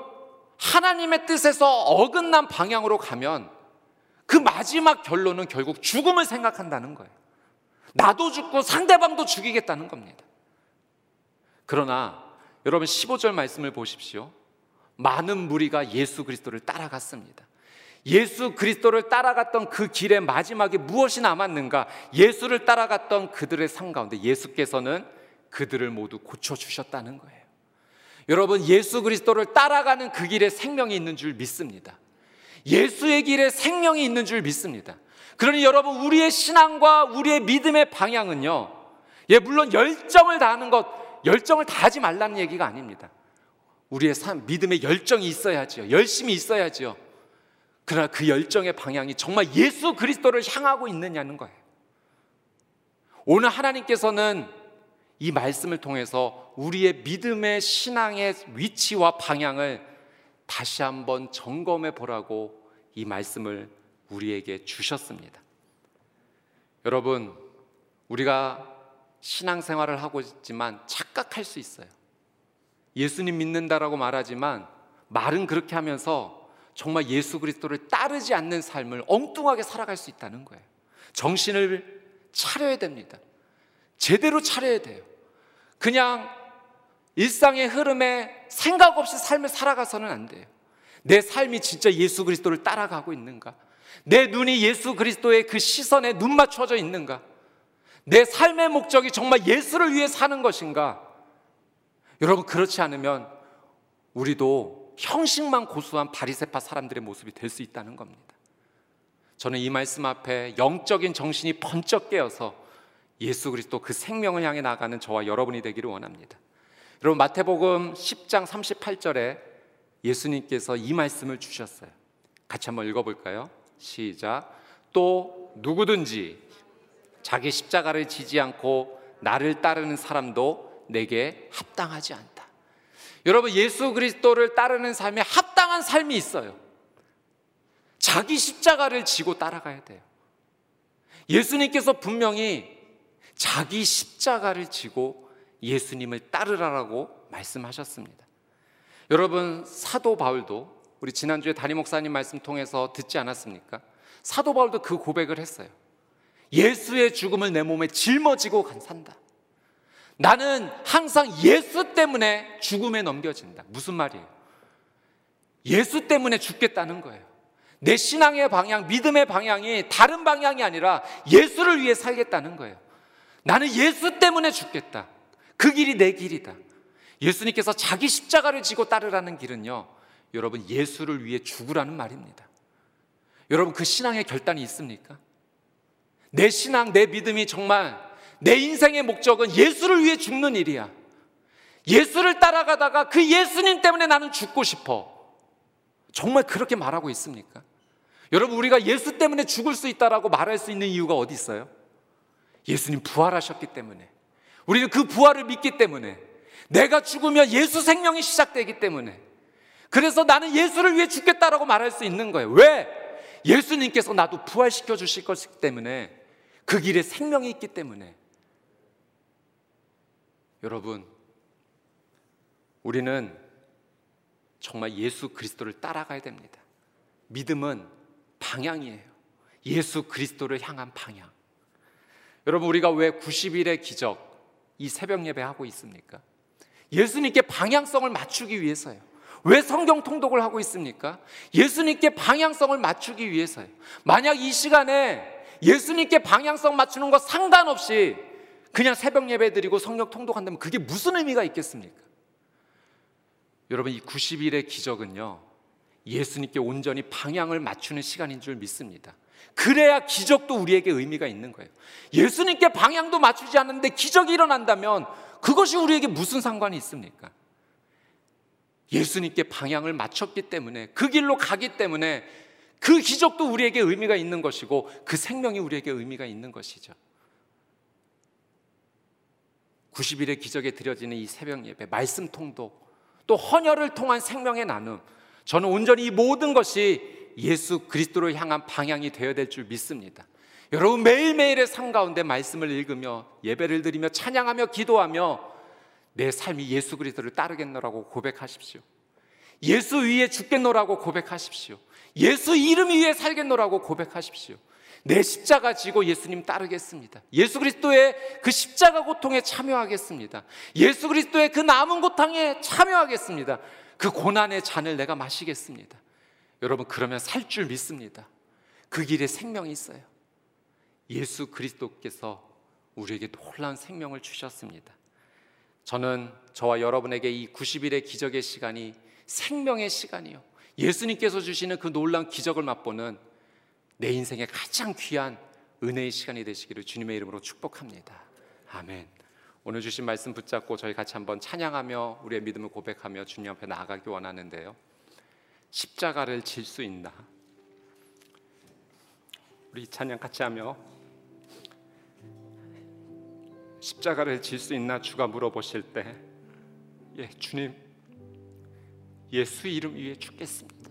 하나님의 뜻에서 어긋난 방향으로 가면 그 마지막 결론은 결국 죽음을 생각한다는 거예요. 나도 죽고 상대방도 죽이겠다는 겁니다. 그러나 여러분 15절 말씀을 보십시오. 많은 무리가 예수 그리스도를 따라갔습니다. 예수 그리스도를 따라갔던 그 길의 마지막에 무엇이 남았는가? 예수를 따라갔던 그들의 삶 가운데 예수께서는 그들을 모두 고쳐 주셨다는 거예요. 여러분 예수 그리스도를 따라가는 그 길에 생명이 있는 줄 믿습니다. 예수의 길에 생명이 있는 줄 믿습니다. 그러니 여러분 우리의 신앙과 우리의 믿음의 방향은요. 예 물론 열정을 다하는 것 열정을 다하지 말라는 얘기가 아닙니다. 우리의 삶, 믿음의 열정이 있어야지요. 열심히 있어야지요. 그러나 그 열정의 방향이 정말 예수 그리스도를 향하고 있느냐는 거예요. 오늘 하나님께서는 이 말씀을 통해서 우리의 믿음의 신앙의 위치와 방향을 다시 한번 점검해 보라고 이 말씀을 우리에게 주셨습니다. 여러분, 우리가 신앙생활을 하고 있지만 착각할 수 있어요. 예수님 믿는다라고 말하지만 말은 그렇게 하면서 정말 예수 그리스도를 따르지 않는 삶을 엉뚱하게 살아갈 수 있다는 거예요. 정신을 차려야 됩니다. 제대로 차려야 돼요. 그냥 일상의 흐름에 생각 없이 삶을 살아가서는 안 돼요. 내 삶이 진짜 예수 그리스도를 따라가고 있는가? 내 눈이 예수 그리스도의 그 시선에 눈 맞춰져 있는가? 내 삶의 목적이 정말 예수를 위해 사는 것인가? 여러분 그렇지 않으면 우리도 형식만 고수한 바리새파 사람들의 모습이 될 수 있다는 겁니다. 저는 이 말씀 앞에 영적인 정신이 번쩍 깨어서 예수 그리스도 그 생명을 향해 나가는 저와 여러분이 되기를 원합니다. 여러분 마태복음 10장 38절에 예수님께서 이 말씀을 주셨어요. 같이 한번 읽어 볼까요? 시작. 또 누구든지 자기 십자가를 지지 않고 나를 따르는 사람도 내게 합당하지 않다. 여러분 예수 그리스도를 따르는 삶에 합당한 삶이 있어요. 자기 십자가를 지고 따라가야 돼요. 예수님께서 분명히 자기 십자가를 지고 예수님을 따르라라고 말씀하셨습니다. 여러분 사도 바울도 우리 지난주에 담임 목사님 말씀 통해서 듣지 않았습니까? 사도 바울도 그 고백을 했어요. 예수의 죽음을 내 몸에 짊어지고 간 산다. 나는 항상 예수 때문에 죽음에 넘겨진다. 무슨 말이에요? 예수 때문에 죽겠다는 거예요. 내 신앙의 방향, 믿음의 방향이 다른 방향이 아니라 예수를 위해 살겠다는 거예요. 나는 예수 때문에 죽겠다. 그 길이 내 길이다. 예수님께서 자기 십자가를 지고 따르라는 길은요, 여러분 예수를 위해 죽으라는 말입니다. 여러분 그 신앙의 결단이 있습니까? 내 신앙, 내 믿음이 정말 내 인생의 목적은 예수를 위해 죽는 일이야. 예수를 따라가다가 그 예수님 때문에 나는 죽고 싶어. 정말 그렇게 말하고 있습니까? 여러분 우리가 예수 때문에 죽을 수 있다라고 말할 수 있는 이유가 어디 있어요? 예수님 부활하셨기 때문에. 우리는 그 부활을 믿기 때문에. 내가 죽으면 예수 생명이 시작되기 때문에. 그래서 나는 예수를 위해 죽겠다라고 말할 수 있는 거예요. 왜? 예수님께서 나도 부활시켜 주실 것이기 때문에 그 길에 생명이 있기 때문에 여러분 우리는 정말 예수 그리스도를 따라가야 됩니다. 믿음은 방향이에요. 예수 그리스도를 향한 방향. 여러분 우리가 왜 90일의 기적 이 새벽 예배 하고 있습니까? 예수님께 방향성을 맞추기 위해서요. 왜 성경 통독을 하고 있습니까? 예수님께 방향성을 맞추기 위해서요. 만약 이 시간에 예수님께 방향성 맞추는 거 상관없이 그냥 새벽 예배 드리고 성령 통독한다면 그게 무슨 의미가 있겠습니까? 여러분 이 90일의 기적은요. 예수님께 온전히 방향을 맞추는 시간인 줄 믿습니다. 그래야 기적도 우리에게 의미가 있는 거예요. 예수님께 방향도 맞추지 않는데 기적이 일어난다면 그것이 우리에게 무슨 상관이 있습니까? 예수님께 방향을 맞췄기 때문에 그 길로 가기 때문에 그 기적도 우리에게 의미가 있는 것이고 그 생명이 우리에게 의미가 있는 것이죠. 90일의 기적에 드려지는 이 새벽 예배, 말씀 통독, 또 헌혈을 통한 생명의 나눔. 저는 온전히 이 모든 것이 예수 그리스도를 향한 방향이 되어야 될 줄 믿습니다. 여러분 매일매일의 삶 가운데 말씀을 읽으며 예배를 드리며 찬양하며 기도하며 내 삶이 예수 그리스도를 따르겠노라고 고백하십시오. 예수 위에 죽겠노라고 고백하십시오. 예수 이름 위에 살겠노라고 고백하십시오. 내 십자가 지고 예수님 따르겠습니다. 예수 그리스도의 그 십자가 고통에 참여하겠습니다. 예수 그리스도의 그 남은 고통에 참여하겠습니다. 그 고난의 잔을 내가 마시겠습니다. 여러분 그러면 살 줄 믿습니다. 그 길에 생명이 있어요. 예수 그리스도께서 우리에게 놀라운 생명을 주셨습니다. 저는 저와 여러분에게 이 90일의 기적의 시간이 생명의 시간이요. 예수님께서 주시는 그 놀라운 기적을 맛보는 내 인생의 가장 귀한 은혜의 시간이 되시기를 주님의 이름으로 축복합니다. 아멘. 오늘 주신 말씀 붙잡고 저희 같이 한번 찬양하며 우리의 믿음을 고백하며 주님 앞에 나아가기 원하는데요. 십자가를 질 수 있나? 우리 찬양 같이 하며 십자가를 질 수 있나 주가 물어보실 때 예, 주님 예수 이름 위에 죽겠습니다.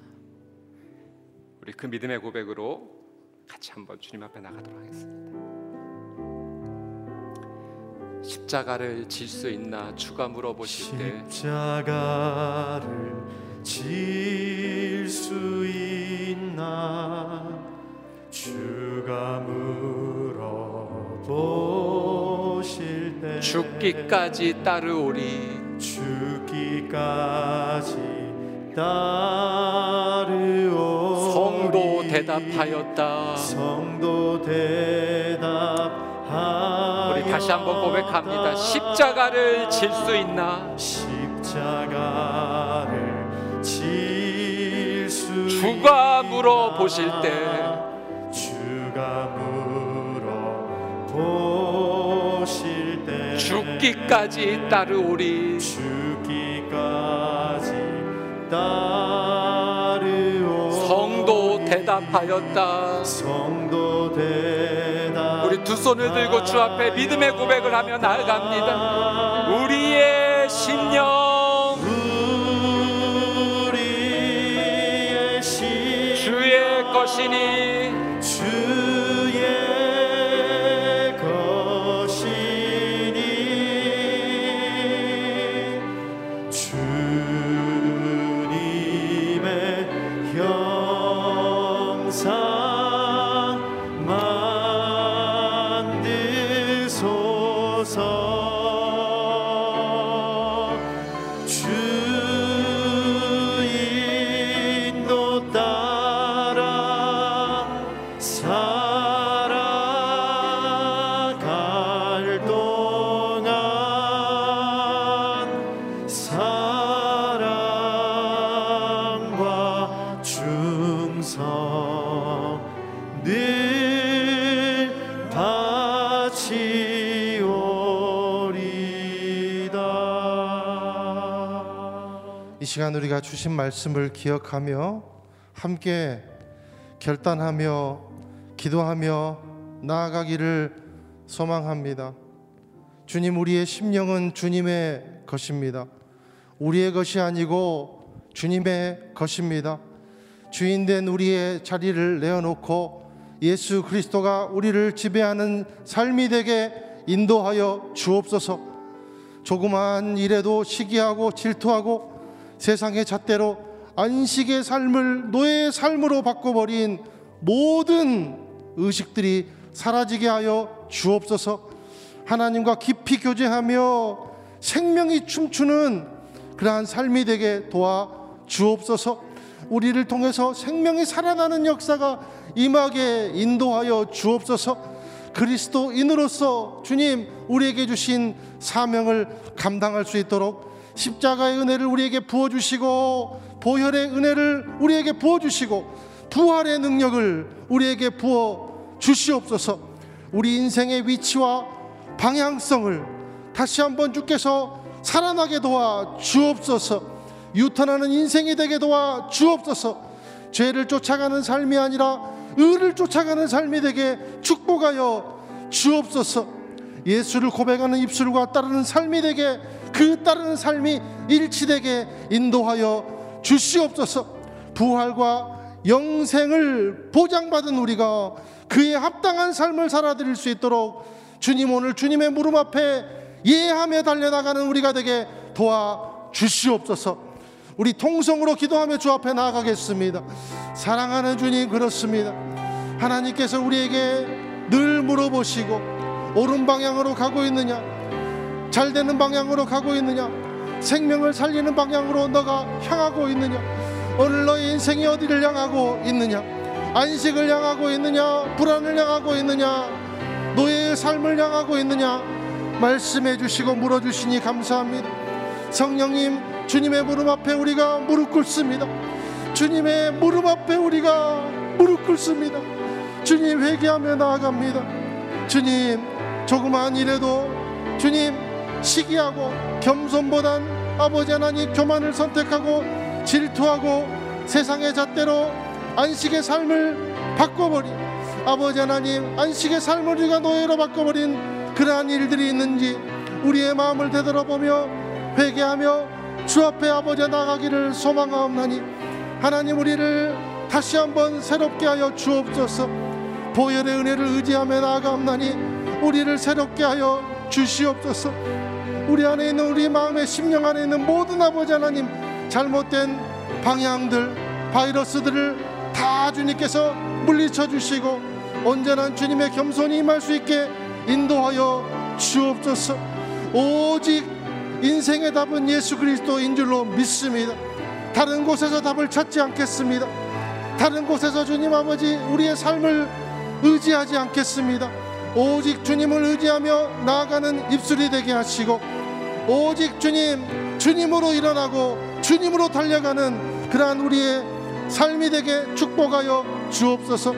우리 그 믿음의 고백으로 같이 한번 주님 앞에 나가도록 하겠습니다. 십자가를 질 수 있나 주가 물어보실 때 십자가를 질 수 있나 주가 물어보실 때 죽기까지 따르오리 죽기까지 따르오. 성도 대답하였다. 성도 대답하였다. 우리 다시 한번 고백합니다. 십자가를 질 수 있나? 십자가를 질 수 주가 물어보실 때. 주가 물어보실 때. 죽기까지 따르오리. 따르오 성도 대답하였다. 성도 대답 우리 두 손을 들고 주 앞에 믿음의 고백을 하며 나아갑니다. 우리 우리가 주신 말씀을 기억하며 함께 결단하며 기도하며 나아가기를 소망합니다. 주님 우리의 심령은 주님의 것입니다. 우리의 것이 아니고 주님의 것입니다. 주인된 우리의 자리를 내어놓고 예수 그리스도가 우리를 지배하는 삶이 되게 인도하여 주옵소서. 조그마한 일에도 시기하고 질투하고 세상의 잣대로 안식의 삶을 노예의 삶으로 바꿔버린 모든 의식들이 사라지게 하여 주옵소서. 하나님과 깊이 교제하며 생명이 춤추는 그러한 삶이 되게 도와 주옵소서. 우리를 통해서 생명이 살아나는 역사가 임하게 인도하여 주옵소서. 그리스도인으로서 주님 우리에게 주신 사명을 감당할 수 있도록 십자가의 은혜를 우리에게 부어 주시고 보혈의 은혜를 우리에게 부어 주시고 부활의 능력을 우리에게 부어 주시옵소서. 우리 인생의 위치와 방향성을 다시 한번 주께서 살아나게 도와 주옵소서. 유턴하는 인생이 되게 도와 주옵소서. 죄를 쫓아가는 삶이 아니라 의를 쫓아가는 삶이 되게 축복하여 주옵소서. 예수를 고백하는 입술과 따르는 삶이 되게 그 따르는 삶이 일치되게 인도하여 주시옵소서. 부활과 영생을 보장받은 우리가 그에 합당한 삶을 살아드릴 수 있도록 주님 오늘 주님의 무릎 앞에 예하며 달려나가는 우리가 되게 도와 주시옵소서. 우리 통성으로 기도하며 주 앞에 나아가겠습니다. 사랑하는 주님 그렇습니다. 하나님께서 우리에게 늘 물어보시고 옳은 방향으로 가고 있느냐? 잘 되는 방향으로 가고 있느냐? 생명을 살리는 방향으로 너가 향하고 있느냐? 오늘 너의 인생이 어디를 향하고 있느냐? 안식을 향하고 있느냐? 불안을 향하고 있느냐? 노예의 삶을 향하고 있느냐? 말씀해 주시고 물어 주시니 감사합니다. 성령님 주님의 무릎 앞에 우리가 무릎 꿇습니다. 주님의 무릎 앞에 우리가 무릎 꿇습니다. 주님 회개하며 나아갑니다. 주님 조그마한 일에도 주님 시기하고 겸손보단 아버지 하나님 교만을 선택하고 질투하고 세상의 잣대로 안식의 삶을 바꿔버린 아버지 하나님 안식의 삶을 우리가 노예로 바꿔버린 그러한 일들이 있는지 우리의 마음을 되돌아보며 회개하며 주 앞에 아버지 나가기를 소망하옵나니 하나님 우리를 다시 한번 새롭게 하여 주옵소서. 보혈의 은혜를 의지하며 나아가옵나니 우리를 새롭게 하여 주시옵소서. 우리 안에 있는 우리 마음의 심령 안에 있는 모든 아버지 하나님 잘못된 방향들 바이러스들을 다 주님께서 물리쳐 주시고 온전한 주님의 겸손이 임할 수 있게 인도하여 주옵소서. 오직 인생의 답은 예수 그리스도인 줄로 믿습니다. 다른 곳에서 답을 찾지 않겠습니다. 다른 곳에서 주님 아버지 우리의 삶을 의지하지 않겠습니다 오직 주님을 의지하며 나아가는 입술이 되게 하시고 오직 주님 주님으로 일어나고 주님으로 달려가는 그러한 우리의 삶이 되게 축복하여 주옵소서.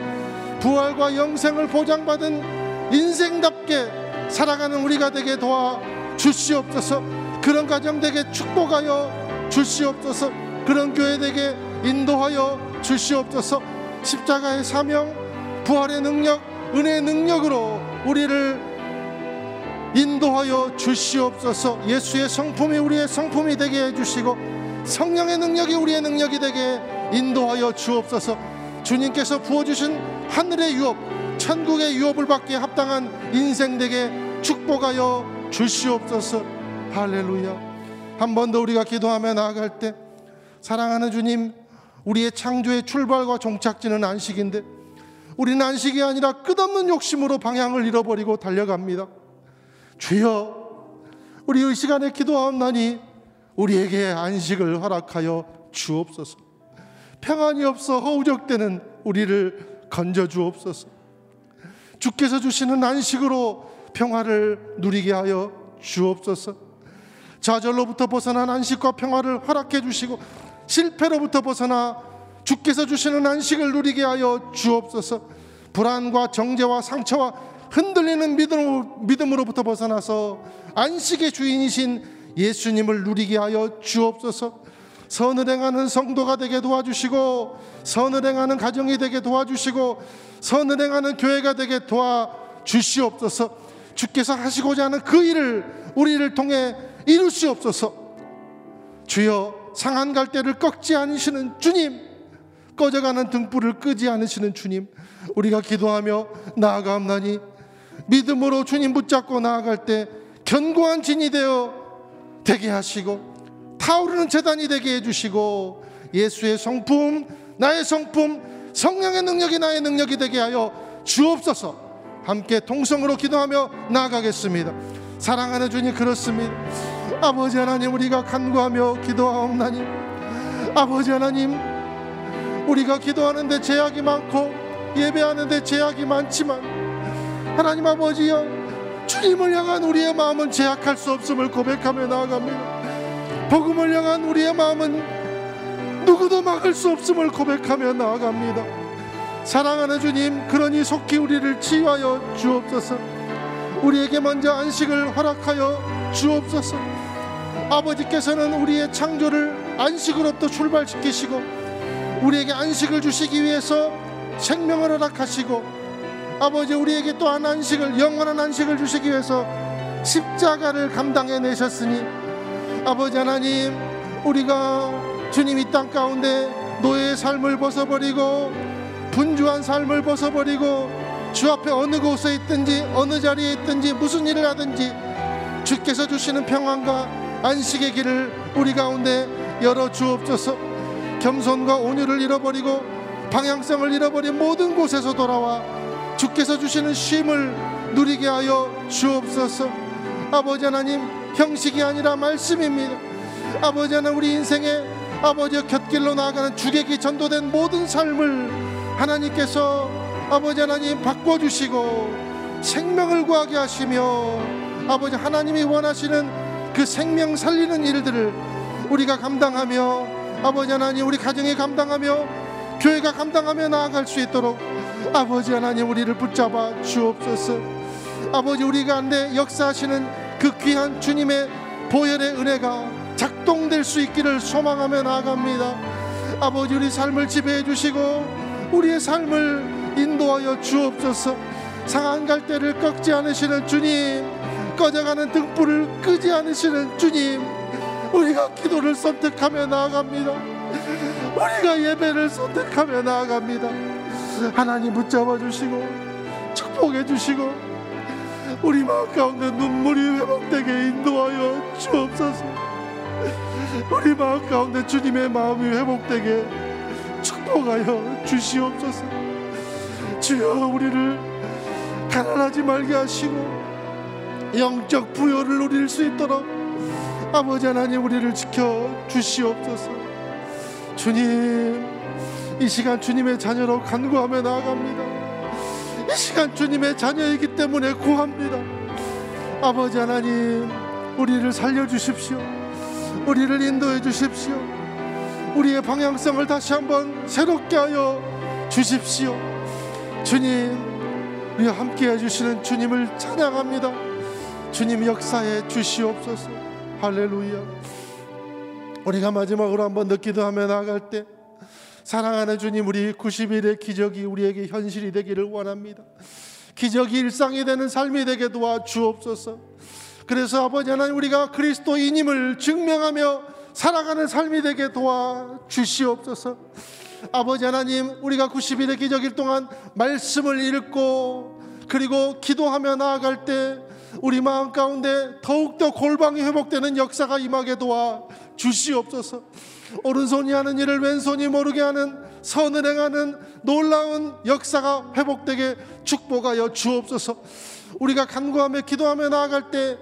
부활과 영생을 보장받은 인생답게 살아가는 우리가 되게 도와 주시옵소서. 그런 가정 되게 축복하여 주시옵소서. 그런 교회 되게 인도하여 주시옵소서. 십자가의 사명 부활의 능력 은혜의 능력으로 우리를 인도하여 주시옵소서. 예수의 성품이 우리의 성품이 되게 해주시고 성령의 능력이 우리의 능력이 되게 인도하여 주옵소서. 주님께서 부어주신 하늘의 유업 천국의 유업을 받기에 합당한 인생 되게 축복하여 주시옵소서. 할렐루야. 한 번 더 우리가 기도하며 나아갈 때 사랑하는 주님 우리의 창조의 출발과 종착지는 안식인데 우리는 안식이 아니라 끝없는 욕심으로 방향을 잃어버리고 달려갑니다. 주여 우리 이 시간에 기도하옵나니 우리에게 안식을 허락하여 주옵소서. 평안이 없어 허우적대는 우리를 건져 주옵소서. 주께서 주시는 안식으로 평화를 누리게 하여 주옵소서. 좌절로부터 벗어난 안식과 평화를 허락해 주시고 실패로부터 벗어나 주께서 주시는 안식을 누리게 하여 주옵소서. 불안과 정죄와 상처와 흔들리는 믿음, 믿음 으로부터 벗어나서 안식의 주인이신 예수님을 누리게 하여 주옵소서. 선을 행하는 성도가 되게 도와주시고 선을 행하는 가정이 되게 도와주시고 선을 행하는 교회가 되게 도와주시옵소서. 주께서 하시고자 하는 그 일을 우리를 통해 이루시옵소서. 주여 상한 갈대를 꺾지 않으시는 주님 꺼져가는 등불을 끄지 않으시는 주님 우리가 기도하며 나아가옵나니 믿음으로 주님 붙잡고 나아갈 때 견고한 진이 되어 되게 하시고 타오르는 재단이 되게 해주시고 예수의 성품 나의 성품 성령의 능력이 나의 능력이 되게 하여 주옵소서. 함께 동성으로 기도하며 나아가겠습니다. 사랑하는 주님 그렇습니다. 아버지 하나님 우리가 간구하며 기도하옵나니 아버지 하나님 우리가 기도하는데 제약이 많고 예배하는데 제약이 많지만 하나님 아버지여 주님을 향한 우리의 마음은 제약할 수 없음을 고백하며 나아갑니다. 복음을 향한 우리의 마음은 누구도 막을 수 없음을 고백하며 나아갑니다. 사랑하는 주님 그러니 속히 우리를 치유하여 주옵소서. 우리에게 먼저 안식을 허락하여 주옵소서. 아버지께서는 우리의 창조를 안식으로부터 출발시키시고 우리에게 안식을 주시기 위해서 생명을 허락하시고 아버지 우리에게 또한 안식을 영원한 안식을 주시기 위해서 십자가를 감당해 내셨으니 아버지 하나님 우리가 주님 이 땅 가운데 노예의 삶을 벗어버리고 분주한 삶을 벗어버리고 주 앞에 어느 곳에 있든지 어느 자리에 있든지 무슨 일을 하든지 주께서 주시는 평안과 안식의 길을 우리 가운데 열어 주옵소서 겸손과 온유를 잃어버리고 방향성을 잃어버린 모든 곳에서 돌아와 주께서 주시는 쉼을 누리게 하여 주옵소서. 아버지 하나님 형식이 아니라 말씀입니다. 아버지 하나님 우리 인생에 아버지의 곁길로 나아가는 주객이 전도된 모든 삶을 하나님께서 아버지 하나님 바꿔주시고 생명을 구하게 하시며 아버지 하나님이 원하시는 그 생명 살리는 일들을 우리가 감당하며 아버지 하나님 우리 가정이 감당하며 교회가 감당하며 나아갈 수 있도록 아버지 하나님 우리를 붙잡아 주옵소서. 아버지 우리 가운데 역사하시는 그 귀한 주님의 보혈의 은혜가 작동될 수 있기를 소망하며 나아갑니다. 아버지 우리 삶을 지배해 주시고 우리의 삶을 인도하여 주옵소서. 상한 갈대를 꺾지 않으시는 주님 꺼져가는 등불을 끄지 않으시는 주님 우리가 기도를 선택하며 나아갑니다. 우리가 예배를 선택하며 나아갑니다. 하나님 붙잡아 주시고 축복해 주시고 우리 마음 가운데 눈물이 회복되게 인도하여 주옵소서. 우리 마음 가운데 주님의 마음이 회복되게 축복하여 주시옵소서. 주여 우리를 가난하지 말게 하시고 영적 부여를 누릴 수 있도록 아버지 하나님 우리를 지켜 주시옵소서. 주님 이 시간 주님의 자녀로 간구하며 나아갑니다. 이 시간 주님의 자녀이기 때문에 구합니다. 아버지 하나님 우리를 살려 주십시오. 우리를 인도해 주십시오. 우리의 방향성을 다시 한번 새롭게 하여 주십시오. 주님 우리와 함께 해주시는 주님을 찬양합니다. 주님 역사에 주시옵소서 할렐루야. 우리가 마지막으로 한번 더 기도하며 나아갈 때 사랑하는 주님 우리 90일의 기적이 우리에게 현실이 되기를 원합니다. 기적이 일상이 되는 삶이 되게 도와 주옵소서. 그래서 아버지 하나님 우리가 그리스도인임을 증명하며 살아가는 삶이 되게 도와 주시옵소서. 아버지 하나님 우리가 90일의 기적일 동안 말씀을 읽고 그리고 기도하며 나아갈 때 우리 마음 가운데 더욱더 골방이 회복되는 역사가 임하게 도와 주시옵소서. 오른손이 하는 일을 왼손이 모르게 하는 선을 행하는 놀라운 역사가 회복되게 축복하여 주옵소서. 우리가 간구하며 기도하며 나아갈 때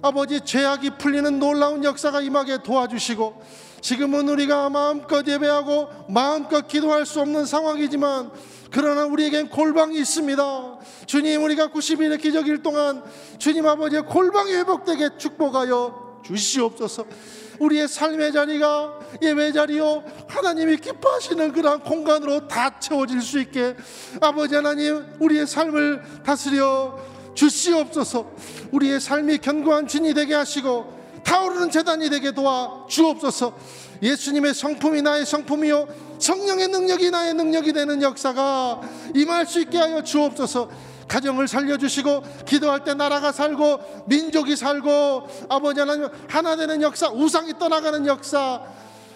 아버지 죄악이 풀리는 놀라운 역사가 임하게 도와주시고 지금은 우리가 마음껏 예배하고 마음껏 기도할 수 없는 상황이지만 그러나 우리에겐 골방이 있습니다. 주님 우리가 90일의 기적일 동안 주님 아버지의 골방이 회복되게 축복하여 주시옵소서. 우리의 삶의 자리가 예배 자리요 하나님이 기뻐하시는 그러한 공간으로 다 채워질 수 있게 아버지 하나님 우리의 삶을 다스려 주시옵소서. 우리의 삶이 견고한 진이 되게 하시고 타오르는 재단이 되게 도와 주옵소서. 예수님의 성품이 나의 성품이요 성령의 능력이 나의 능력이 되는 역사가 임할 수 있게 하여 주옵소서. 가정을 살려주시고 기도할 때 나라가 살고 민족이 살고 아버지 하나님 하나 되는 역사 우상이 떠나가는 역사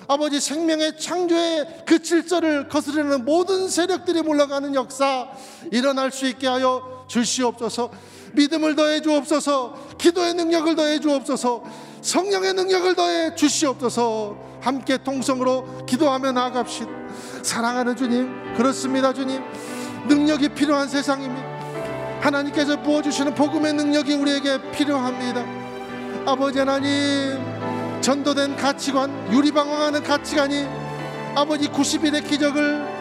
아버지 생명의 창조의 그 질서를 거스르는 모든 세력들이 물러가는 역사 일어날 수 있게 하여 주시옵소서 믿음을 더해 주옵소서 기도의 능력을 더해 주옵소서 성령의 능력을 더해 주시옵소서. 함께 통성으로 기도하며 나아갑시다. 사랑하는 주님 그렇습니다 주님. 능력이 필요한 세상입니다. 하나님께서 부어주시는 복음의 능력이 우리에게 필요합니다. 아버지 하나님 전도된 가치관 유리방황하는 가치관이 아버지 90일의 기적을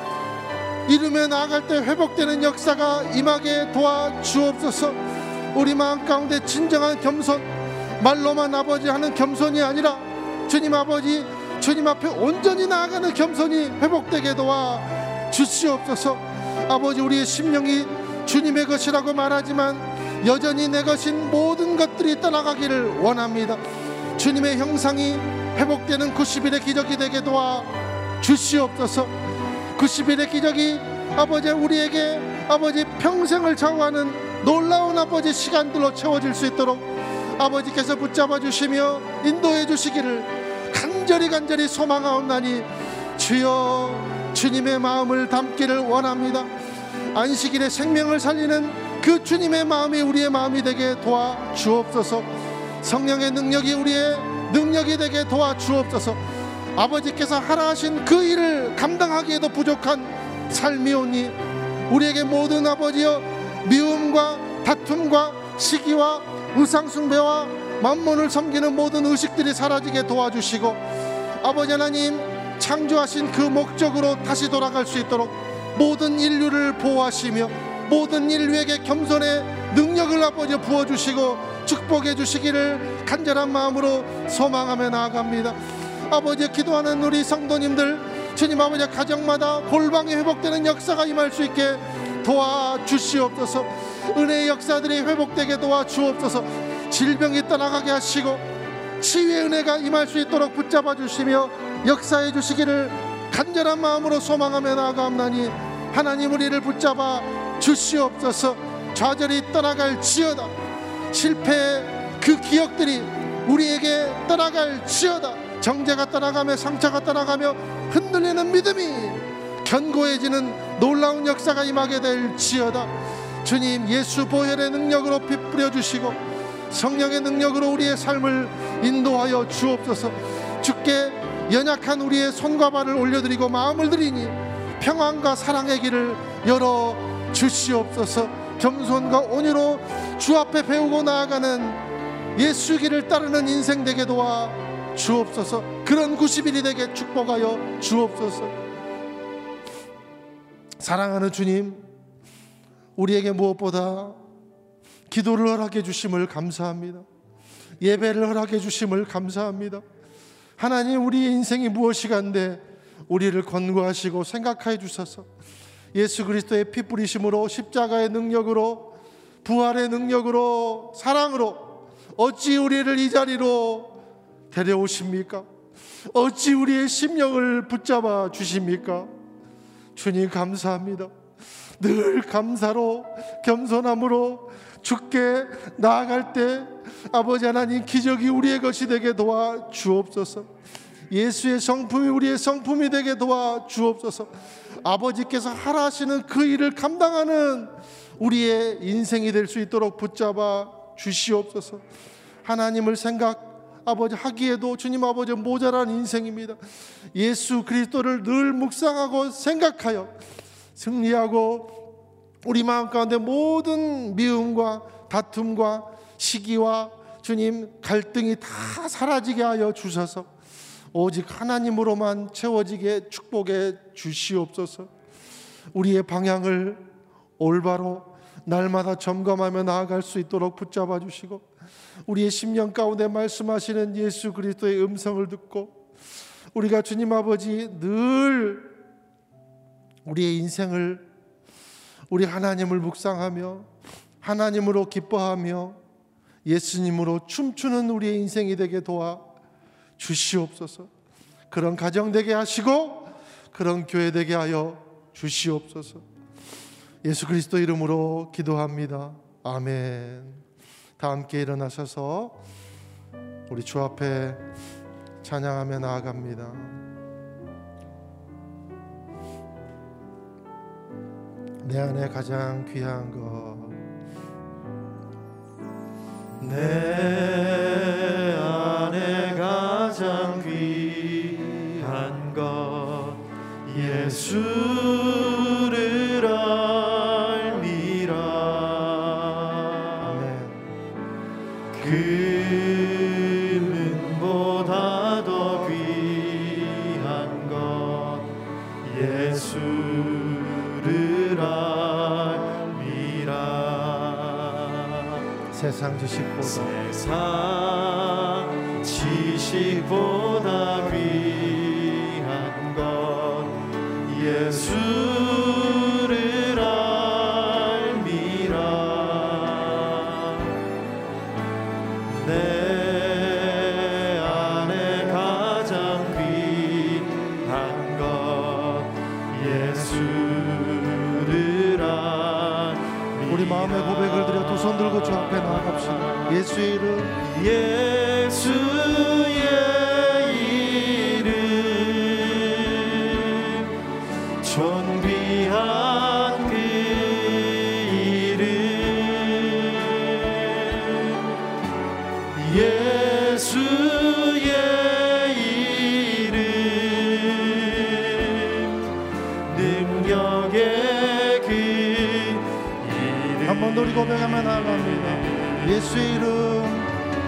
이루며 나아갈 때 회복되는 역사가 임하게 도와 주옵소서 우리 마음 가운데 진정한 겸손. 말로만 아버지 하는 겸손이 아니라 주님 아버지 주님 앞에 온전히 나아가는 겸손이 회복되게 도와 주시옵소서. 아버지 우리의 심령이 주님의 것이라고 말하지만 여전히 내 것인 모든 것들이 떠나가기를 원합니다. 주님의 형상이 회복되는 90일의 기적이 되게 도와 주시옵소서. 90일의 기적이 아버지 우리에게 아버지 평생을 좌우하는 놀라운 아버지 시간들로 채워질 수 있도록 아버지께서 붙잡아 주시며 인도해 주시기를 간절히 간절히 소망하옵나니 주여 주님의 마음을 담기를 원합니다. 안식일의 생명을 살리는 그 주님의 마음이 우리의 마음이 되게 도와 주옵소서. 성령의 능력이 우리의 능력이 되게 도와 주옵소서. 아버지께서 하라 하신 그 일을 감당하기에도 부족한 삶이오니 우리에게 모든 아버지여 미움과 다툼과 시기와 우상숭배와 만몬을 섬기는 모든 의식들이 사라지게 도와주시고 아버지 하나님 창조하신 그 목적으로 다시 돌아갈 수 있도록 모든 인류를 보호하시며 모든 인류에게 겸손의 능력을 아버지 부어주시고 축복해 주시기를 간절한 마음으로 소망하며 나아갑니다. 아버지 기도하는 우리 성도님들 주님 아버지 가정마다 골방이 회복되는 역사가 임할 수 있게 도와주시옵소서. 은혜의 역사들이 회복되게 도와주옵소서. 질병이 떠나가게 하시고 치유의 은혜가 임할 수 있도록 붙잡아 주시며 역사해 주시기를 간절한 마음으로 소망하며 나아가옵나니 하나님 우리를 붙잡아 주시옵소서. 좌절이 떠나갈 지어다. 실패의 그 기억들이 우리에게 떠나갈 지어다. 정제가 떠나가며 상처가 떠나가며 흔들리는 믿음이 견고해지는 놀라운 역사가 임하게 될 지어다. 주님 예수 보혈의 능력으로 피 뿌려 주시고 성령의 능력으로 우리의 삶을 인도하여 주옵소서. 주께 연약한 우리의 손과 발을 올려드리고 마음을 드리니 평안과 사랑의 길을 열어 주시옵소서. 겸손과 온유로 주 앞에 배우고 나아가는 예수 길을 따르는 인생 되게 도와 주옵소서. 그런 90일이 되게 축복하여 주옵소서 사랑하는 주님 우리에게 무엇보다 기도를 허락해 주심을 감사합니다 예배를 허락해 주심을 감사합니다 하나님 우리의 인생이 무엇이간데 우리를 권고하시고 생각하여 주셔서 예수 그리스도의 피 뿌리심으로 십자가의 능력으로 부활의 능력으로 사랑으로 어찌 우리를 이 자리로 데려오십니까? 어찌 우리의 심령을 붙잡아 주십니까? 주님 감사합니다. 늘 감사로 겸손함으로 주께 나아갈 때 아버지 하나님 기적이 우리의 것이 되게 도와 주옵소서. 예수의 성품이 우리의 성품이 되게 도와 주옵소서. 아버지께서 하라 하시는 그 일을 감당하는 우리의 인생이 될 수 있도록 붙잡아 주시옵소서. 하나님을 생각 아버지 하기에도 주님 아버지 모자란 인생입니다. 예수 그리스도를 늘 묵상하고 생각하여 승리하고 우리 마음 가운데 모든 미움과 다툼과 시기와 주님 갈등이 다 사라지게 하여 주셔서 오직 하나님으로만 채워지게 축복해 주시옵소서. 우리의 방향을 올바로 날마다 점검하며 나아갈 수 있도록 붙잡아 주시고 우리의 심령 가운데 말씀하시는 예수 그리스도의 음성을 듣고 우리가 주님 아버지 늘 우리의 인생을 우리 하나님을 묵상하며 하나님으로 기뻐하며 예수님으로 춤추는 우리의 인생이 되게 도와 주시옵소서. 그런 가정 되게 하시고 그런 교회 되게 하여 주시옵소서. 예수 그리스도 이름으로 기도합니다. 아멘. 다 함께 일어나셔서 우리 주 앞에 찬양하며 나아갑니다. 내 안에 가장 귀한 것. 내 안에 가장 귀한 것 예수 더 귀한 것 예수를 알미라. 세상 지식보다 세상 지식보다 수의 이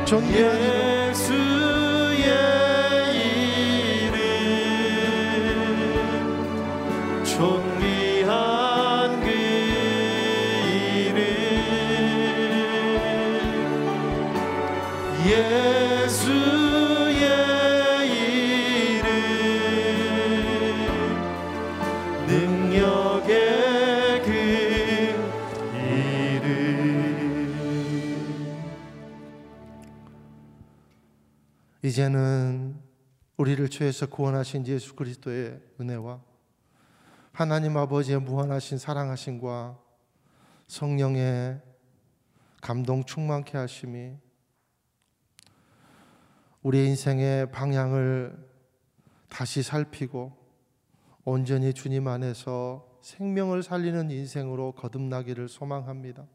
존귀 이제는 우리를 죄에서 구원하신 예수 그리스도의 은혜와 하나님 아버지의 무한하신 사랑하심과 성령의 감동 충만케 하심이 우리의 인생의 방향을 다시 살피고 온전히 주님 안에서 생명을 살리는 인생으로 거듭나기를 소망합니다.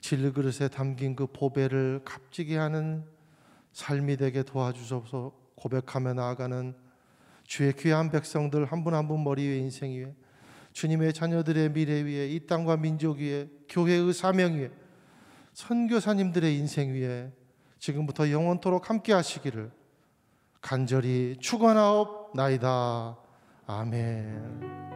질그릇에 담긴 그 보배를 값지게 하는 삶이 되게 도와주소서 고백하며 나아가는 주의 귀한 백성들 한 분 한 분 머리 위에 인생 위에 주님의 자녀들의 미래 위에 이 땅과 민족 위에 교회의 사명 위에 선교사님들의 인생 위에 지금부터 영원토록 함께 하시기를 간절히 축원하옵나이다. 아멘.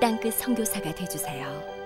땅끝 선교사가 되주세요.